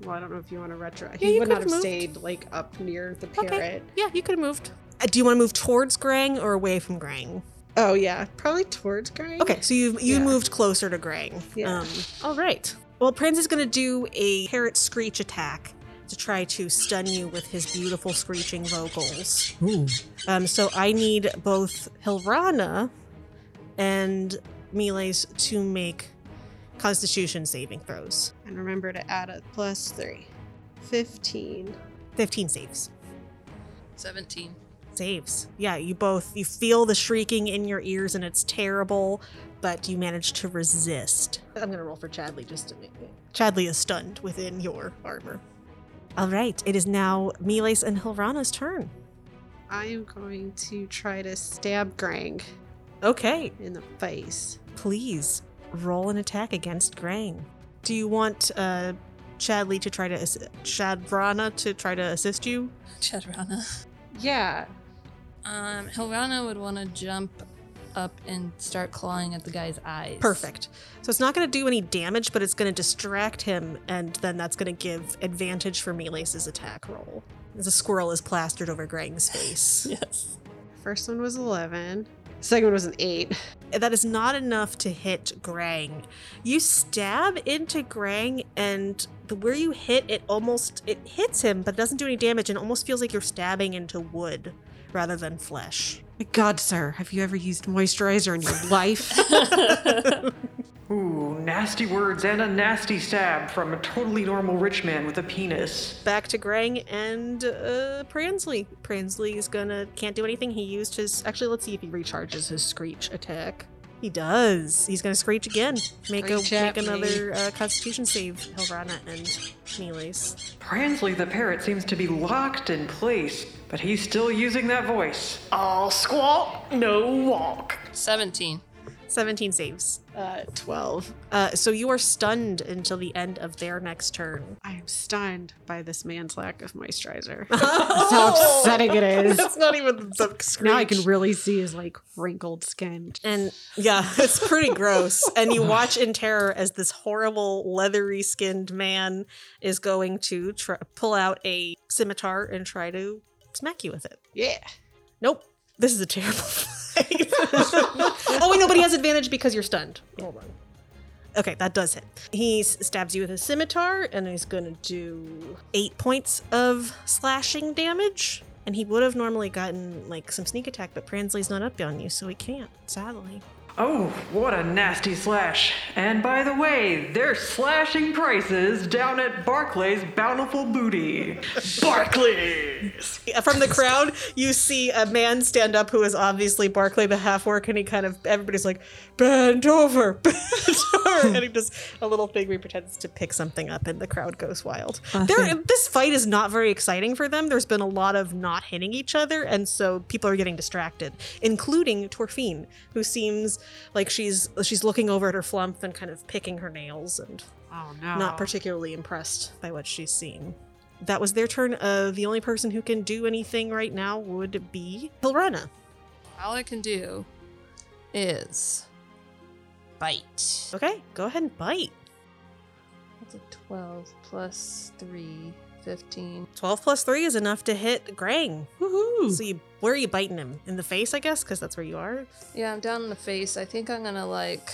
Well, I don't know if you want to retro. Yeah, he you would could not have have moved. stayed like up near the parrot. Okay. parrot. Yeah, you could have moved. Uh, do you want to move towards Grang or away from Grang? Oh yeah, probably towards Grang. Okay, so you you Yeah. moved closer to Grang. Yeah. Um, all right. Well, Prince is going to do a parrot screech attack to try to stun you with his beautiful screeching vocals. Ooh. Um, so I need both Hilrana and Miles to make Constitution saving throws. And remember to add a plus three. Fifteen. 15 saves. 17. Saves. Yeah, you both you feel the shrieking in your ears and it's terrible, but you manage to resist. I'm gonna roll for Chadley just to make it. Chadley is stunned within your armor. All right, it is now Miles and Hilrana's turn. I am going to try to stab Grang Okay, in the face. please roll an attack against Grang. Do you want uh, Chadley to try to assi- Chadrana to try to assist you? Chadrana. Yeah. Um, Hilrana would want to jump up and start clawing at the guy's eyes. Perfect. So it's not going to do any damage, but it's going to distract him, and then that's going to give advantage for Melee's attack roll. The squirrel is plastered over Grang's face. yes. First one was 11. Segment was an eight. That is not enough to hit Grang. You stab into Grang, and the, where you hit it almost it hits him, but it doesn't do any damage, and almost feels like you're stabbing into wood rather than flesh. My God, sir, have you ever used moisturizer in your life? Ooh, nasty words and a nasty stab from a totally normal rich man with a penis. Back to Grang and uh, Pransley. Pransley is gonna can't do anything. He used his actually. Let's see if he recharges his screech attack. He does. He's gonna screech again. Make a Screech at make me. another uh, Constitution save, Hilrana and Melee's. Pransley the parrot seems to be locked in place, but he's still using that voice. All squawk, no walk. 17. 17 saves. Uh, 12. Uh, so you are stunned until the end of their next turn. I am stunned by this man's lack of moisturizer. That's how upsetting it is. That's not even the screech. Now I can really see his like wrinkled skin. And yeah, it's pretty gross. And you watch in terror as this horrible, leathery skinned man is going to try- pull out a scimitar and try to smack you with it. Yeah. Nope. This is a terrible fight. oh, wait, no, but he has advantage because you're stunned. Hold on. Okay, that does hit. He stabs you with a scimitar, and he's to do eight points of slashing damage. And he would have normally gotten like some sneak attack, but Pransley's not up on you, so he can't, sadly. Oh, what a nasty slash. And by the way, they're slashing prices down at Barclay's Bountiful Booty. Barclays! Uh, From the crowd, you see a man stand up who is obviously Barclay the half orc, and he kind of everybody's like, "Bend over, bend over," and he does a little thing where he pretends to pick something up, and the crowd goes wild. This fight is not very exciting for them. There's been a lot of not hitting each other, and so people are getting distracted, including Torfine, who seems like she's she's looking over at her flumph and kind of picking her nails and Oh no. not particularly impressed by what she's seen. That was their turn. Uh, the only person who can do anything right now would be Hilrana. All I can do is bite. Okay, go ahead and bite. That's a 12 plus 3, 15. 12 plus 3 is enough to hit Grang. Woohoo. So you, where are you biting him? In the face, I guess, because that's where you are. Yeah, I'm down in the face. I think I'm gonna like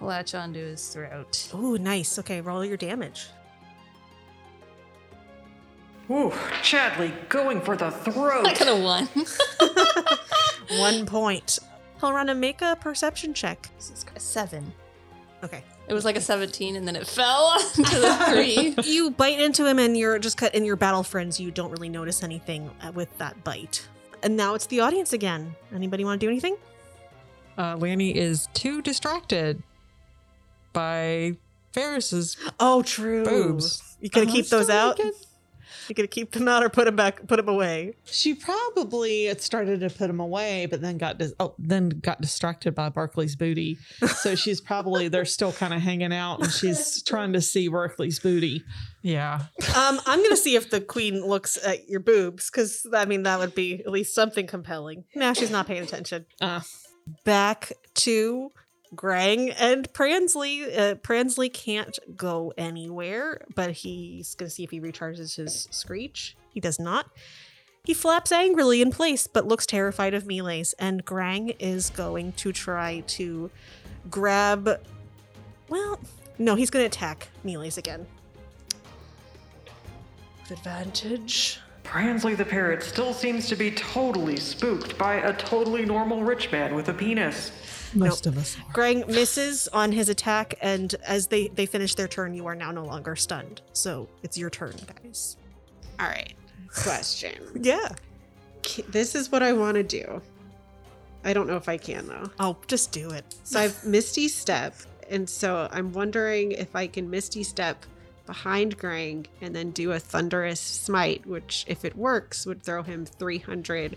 latch onto his throat. Ooh, nice. Okay, roll your damage. Ooh, Chadley going for the throat. I could have won. One point. He'll run a make a perception check. Jesus Christ, seven. Okay. It was like a 17 and then it fell to the three. You bite into him, and you're just cut in your battle friends. You don't really notice anything uh, with that bite. And now it's the audience again. Anybody want to do anything? Uh, Lanny is too distracted by Ferris's Oh, true. boobs. You gonna Uh-huh, keep those out? naked. You gonna keep them out or put them back? Put them away. She probably started to put them away, but then got dis- oh, then got distracted by Barkley's booty. So she's probably they're still kind of hanging out, and she's trying to see Barkley's booty. Yeah. Um, I'm gonna see if the queen looks at your boobs, because I mean that would be at least something compelling. Now she's not paying attention. Uh, Back to Grang and Pransley. Uh, Pransley can't go anywhere, but he's gonna see if he recharges his screech. He does not. He flaps angrily in place, but looks terrified of melees. And Grang is going to try to grab. Well, no, he's going to attack melees again. With advantage. Pransley the parrot still seems to be totally spooked by a totally normal rich man with a penis. Most of us. Are. Grang misses on his attack, and as they, they finish their turn, you are now no longer stunned. So it's your turn, guys. All right. Question. Yeah. This is what I want to do. I don't know if I can though. I'll just do it. So I've Misty Step, and so I'm wondering if I can Misty Step behind Grang and then do a Thunderous Smite, which, if it works, would throw him 300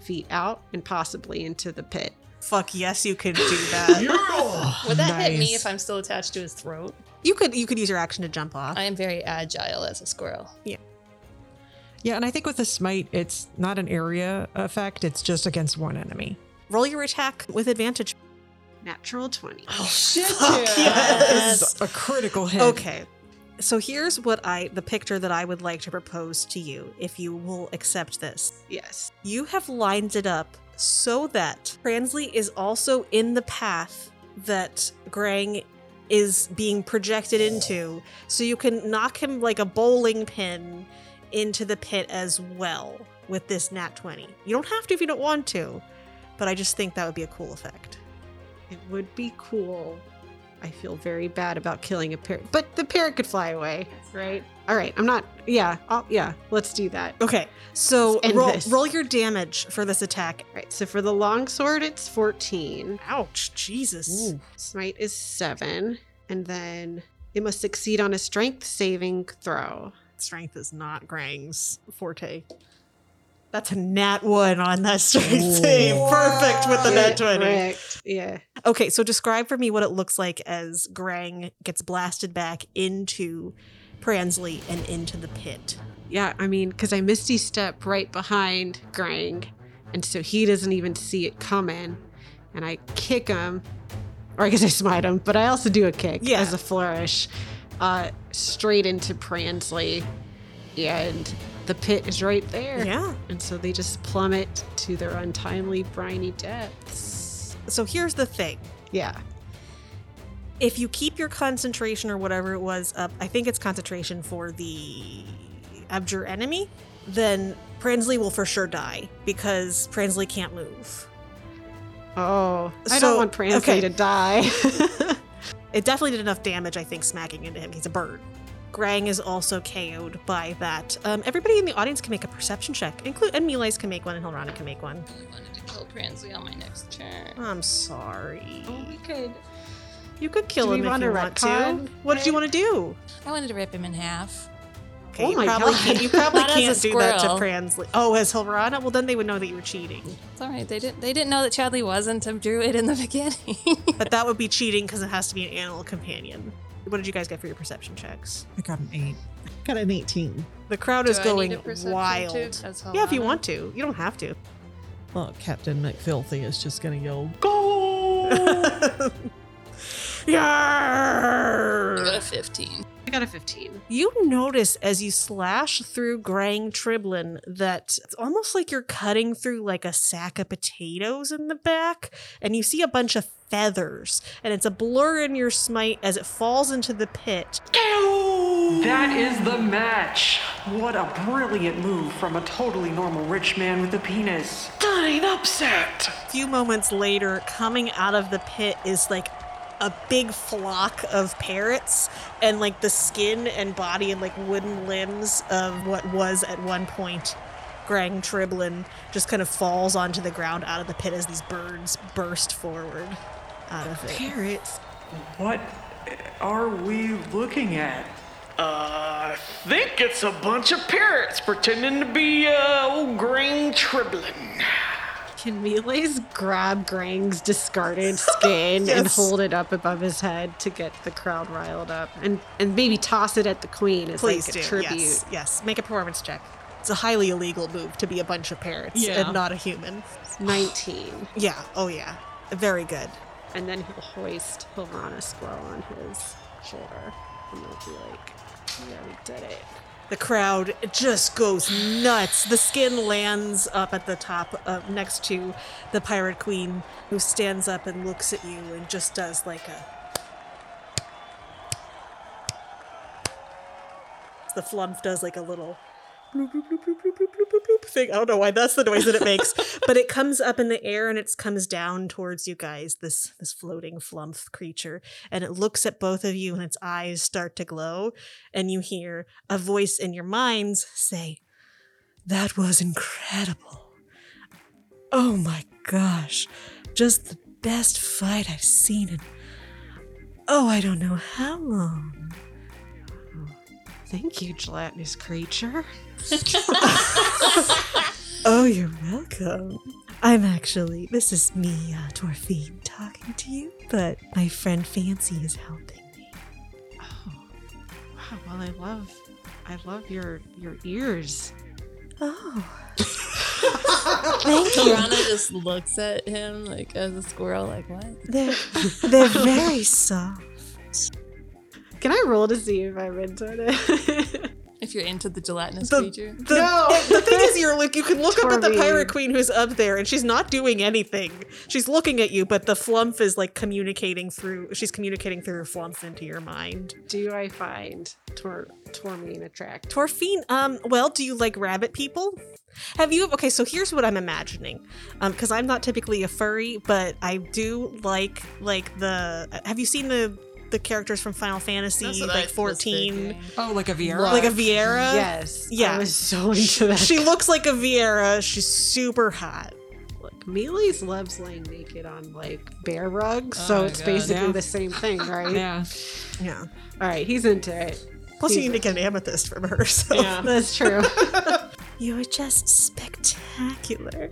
feet out and possibly into the pit. Fuck yes, you could do that. Would that hit me Nice. if I'm still attached to his throat? you could you could use your action to jump off. I am very agile as a squirrel. Yeah, Yeah, and I think with the smite, it's not an area effect, it's just against one enemy. Roll your attack with advantage. Natural 20. Oh, Shit, yes. A critical hit. Okay. So here's what I the picture that I would like to propose to you if you will accept this. Yes. You have lined it up so that Pransley is also in the path that Grang is being projected into, so you can knock him like a bowling pin into the pit as well with this nat 20. You don't have to if you don't want to, but I just think that would be a cool effect. It would be cool. I feel very bad about killing a parrot, but the parrot could fly away, right? All right, I'm not. Yeah, I'll, yeah. Let's do that. Okay, so roll, roll your damage for this attack. Right. So for the long sword, it's 14. Ouch, Jesus. Smite is seven, and then it must succeed on a strength saving throw. Strength is not Grang's forte. That's a nat one on that strength save. Perfect with the nat 20. Correct. Yeah. Okay, so describe for me what it looks like as Grang gets blasted back into Pransley and into the pit. Yeah, I mean, because I misty step right behind Grang, and so he doesn't even see it coming, and I kick him, or I guess I smite him, but I also do a kick Yeah. as a flourish, uh, straight into Pransley, and the pit is right there. Yeah. and so they just plummet to their untimely briny depths. So here's the thing. Yeah. If you keep your concentration or whatever it was up, I think it's concentration for the abjure enemy, then Pransley will for sure die because Pransley can't move. Oh, I don't want Pransley okay. to die. It definitely did enough damage, I think, smacking into him. He's a bird. Grang is also KO'd by that. Um, everybody in the audience can make a perception check, include and Miles can make one, and Hilrana can make one. I wanted to kill Pransley on my next turn. I'm sorry. oh, we could. You could kill Do him if want you to want to. What did you want to do? I wanted to rip him in half. Okay, Oh you my probably God. can't. You probably Not as a can't do that to squirrel. Pransley. Oh, as Hilrana? Well, then they would know that you were cheating. It's all right. They didn't. They didn't know that Chadley wasn't a druid in the beginning. But that would be cheating because it has to be an animal companion. What did you guys get for your perception checks? I got an eight. I Got an 18. The crowd Do is I going wild. Yeah, if you want to. You don't have to. Well, Captain McFilthy is just going to yell, Go! I got a 15. I got a 15. You notice as you slash through Grang Triblin that it's almost like you're cutting through like a sack of potatoes in the back, and you see a bunch of feathers, and it's a blur in your smite as it falls into the pit. That is the match. What a brilliant move from a totally normal rich man with a penis. That ain't upset. A few moments later, coming out of the pit is like a big flock of parrots and like the skin and body and like wooden limbs of what was at one point Grang Triblin just kind of falls onto the ground out of the pit as these birds burst forward out of it. Parrots. What are we looking at? Uh, I think it's a bunch of parrots pretending to be, uh, old Grang Triblin. Can Miles grab Grang's discarded skin and hold it up above his head to get the crowd riled up, and and maybe toss it at the queen as Please like do. a tribute? Yes, yes. Make a performance check. It's a highly illegal move to be a bunch of parrots Yeah. and not a human. Nineteen, Yeah, oh yeah. Very good. and then he'll hoist Hilrana Squirrel on his shoulder, and they'll be like, "Yeah, we did it." The crowd just goes nuts. The skin lands up at the top, uh, next to the pirate queen, who stands up and looks at you and just does like a. The flumph does like a little thing. I don't know why that's the noise that it makes, but it comes up in the air and it comes down towards you guys. This this floating flumph creature, and it looks at both of you, and its eyes start to glow, and you hear a voice in your minds say, "That was incredible! Oh my gosh, just the best fight I've seen in oh I don't know how long." Thank you, gelatinous creature. Oh, you're welcome. I'm actually, this is me, uh, Torfine, talking to you, but my friend Fancy is helping me. Oh, wow, well, I love, I love your your ears. Oh. Thank you. Lorana just looks at him like as a squirrel, like what? They're, they're very soft. Can I roll to see if I'm into it? If you're into the gelatinous The, creature. the, the thing is, you're like you can look up at the pirate queen who's up there, and she's not doing anything. She's looking at you, but the flumph is like communicating through. She's communicating through her flumph into your mind. Do I find Tor Tormine attractive? Torfine, um, well, do you like rabbit people? Have you okay, so here's what I'm imagining. Um, because I'm not typically a furry, but I do like like the have you seen the the characters from Final Fantasy, That's I like 14. Oh, like a Viera? Like a Viera? Yes. Yeah. I was so into that. She looks like a Viera. She's super hot. Look, Mealy's loves laying naked on like bear rugs, so Oh, it's God. basically Yeah. the same thing, right? Yeah. Yeah. All right, he's into it. Plus, you need to get an amethyst from her. So. Yeah, that's true. You are just spectacular.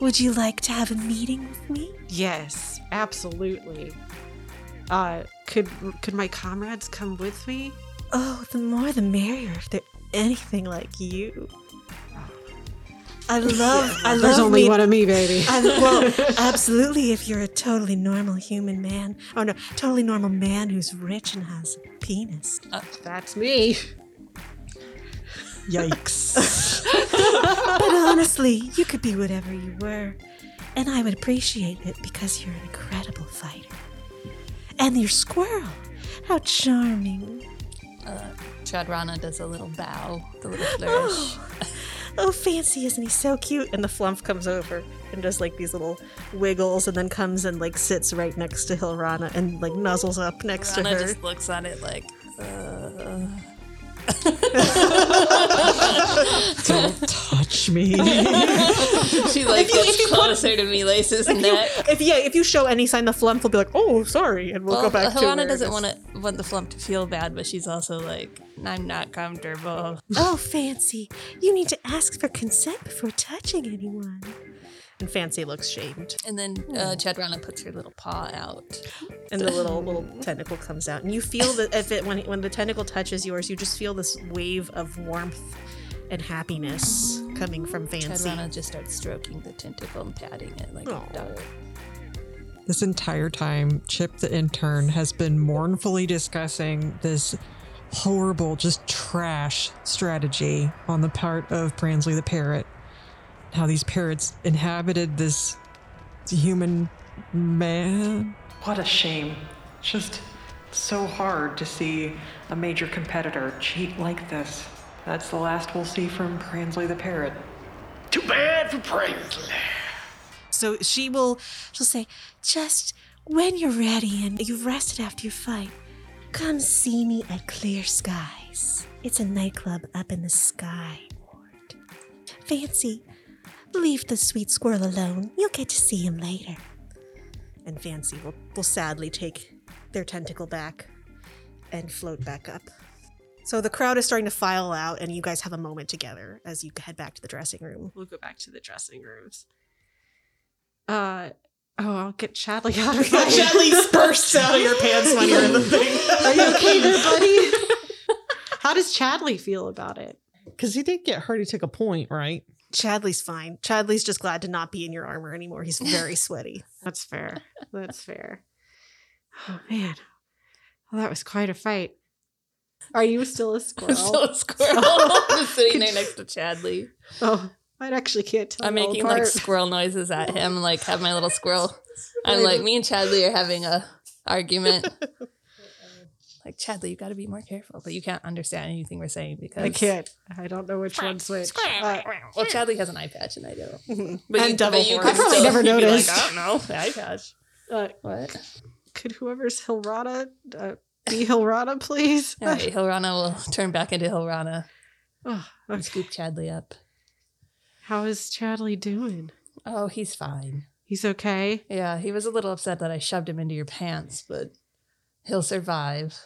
Would you like to have a meeting with me? yes, absolutely. Uh, could could my comrades come with me? Oh, the more the merrier if they're anything like you. I love. I love. There's only meet- one of me, baby. I, well, absolutely. If you're a totally normal human man, oh no, totally normal man who's rich and has a penis. That's me. Yikes. but honestly, you could be whatever you were, and I would appreciate it because you're an incredible fighter. And your squirrel, how charming! Uh, Chadrana does a little bow, the little flourish. Oh, fancy, isn't he so cute? And the flumph comes over and does like these little wiggles, and then comes and like sits right next to Hilrana and like nuzzles up next Rana to her. And just looks at it like, uh, Don't touch me. she like If you- gets if you put- closer to Milace's If you, neck. if yeah, if you show any sign, the flumph will be like, "Oh, sorry," and we'll well, go back to Helena where doesn't want to want the flumph to feel bad, but she's also like, I'm not comfortable. Oh, fancy, you need to ask for consent before touching anyone. And Fancy looks shamed. And then uh, Chadrana puts her little paw out. and the little little tentacle comes out, and you feel that if it when when the tentacle touches yours, you just feel this wave of warmth and happiness coming from Fancy. Chadrana just starts stroking the tentacle and patting it like a dog. This entire time, Chip the intern has been mournfully discussing this horrible, just trash strategy on the part of Pransley the parrot. How these parrots inhabited this human man. What a shame. Just so hard to see a major competitor cheat like this. That's the last we'll see from Pransley the Parrot. Too bad for Pransley. So she will she'll say, just when you're ready and you've rested after your fight, come see me at Clear Skies. It's a nightclub up in the sky ward. Fancy, leave the sweet squirrel alone. You'll get to see him later. And Fancy will, will sadly take their tentacle back and float back up. So the crowd is starting to file out, and you guys have a moment together as you head back to the dressing room. We'll go back to the dressing rooms. Uh oh, I'll get Chadley out of my Chadley bursts out of your pants when you're in the thing. Are you okay there, buddy? How does Chadley feel about it? Because he did get hurt. He took a point, right? Chadley's fine. Chadley's just glad to not be in your armor anymore. He's very sweaty. That's fair. That's fair. Oh man. Well, that was quite a fight. Are you still a squirrel? So a squirrel just sitting there next to Chadley. Oh, I actually can't tell. I'm making like squirrel noises at him, like have my little squirrel. I'm like me and Chadley are having a argument. Like Chadley, you got to be more careful, but you can't understand anything we're saying because I can't. I don't know which one's which. Uh, Well, Chadley has an eye patch and I don't. And But you, double but you horns. could I probably still never you'd be noticed. Like, I don't know, eye patch. uh, What? could whoever's Hilrana uh, be Hilrana, please? All right, Hilrana will turn back into Hilrana Oh, and okay. scoop Chadley up. How is Chadley doing? Oh, he's fine. He's okay. Yeah, he was a little upset that I shoved him into your pants, but he'll survive.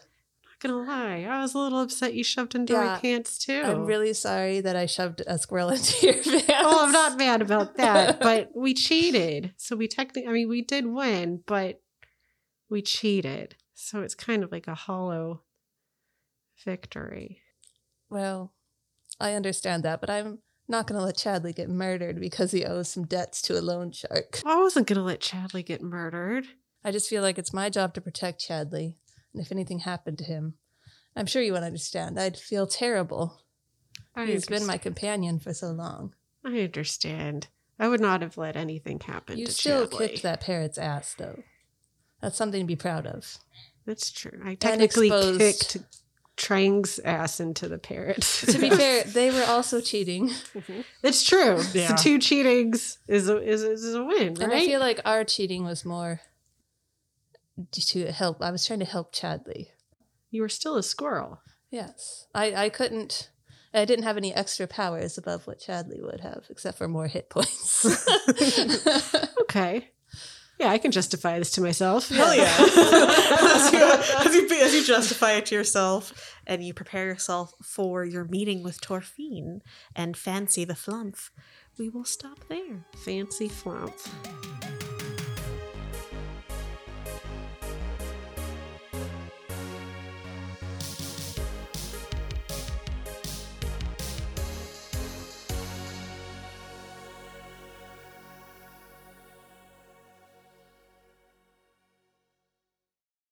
Gonna lie, I was a little upset you shoved into my pants too. I'm really sorry that I shoved a squirrel into your pants. Oh, I'm not mad about that, but we cheated. So we technically, I mean, we did win, but we cheated. So it's kind of like a hollow victory. Well, I understand that, but I'm not going to let Chadley get murdered because he owes some debts to a loan shark. I wasn't gonna let Chadley get murdered. I just feel like it's my job to protect Chadley, and if anything happened to him, I'm sure you would understand. I'd feel terrible. I He's been my companion for so long. I understand. I would not have let anything happen You to still Chadley. kicked that parrot's ass, though. That's something to be proud of. That's true. I technically exposed- kicked Trang's ass into the parrot. To be fair, they were also cheating. Mm-hmm. It's true. Yeah. So two cheatings is a is, is a win, right? And I feel like our cheating was more to help. I was trying to help Chadley. You were still a squirrel. Yes, I I couldn't. I didn't have any extra powers above what Chadley would have, except for more hit points. Okay. Yeah, I can justify this to myself. Hell yeah. as, you, as, you, as you justify it to yourself and you prepare yourself for your meeting with Torfine and Fancy the Flumph, we will stop there. Fancy flumph.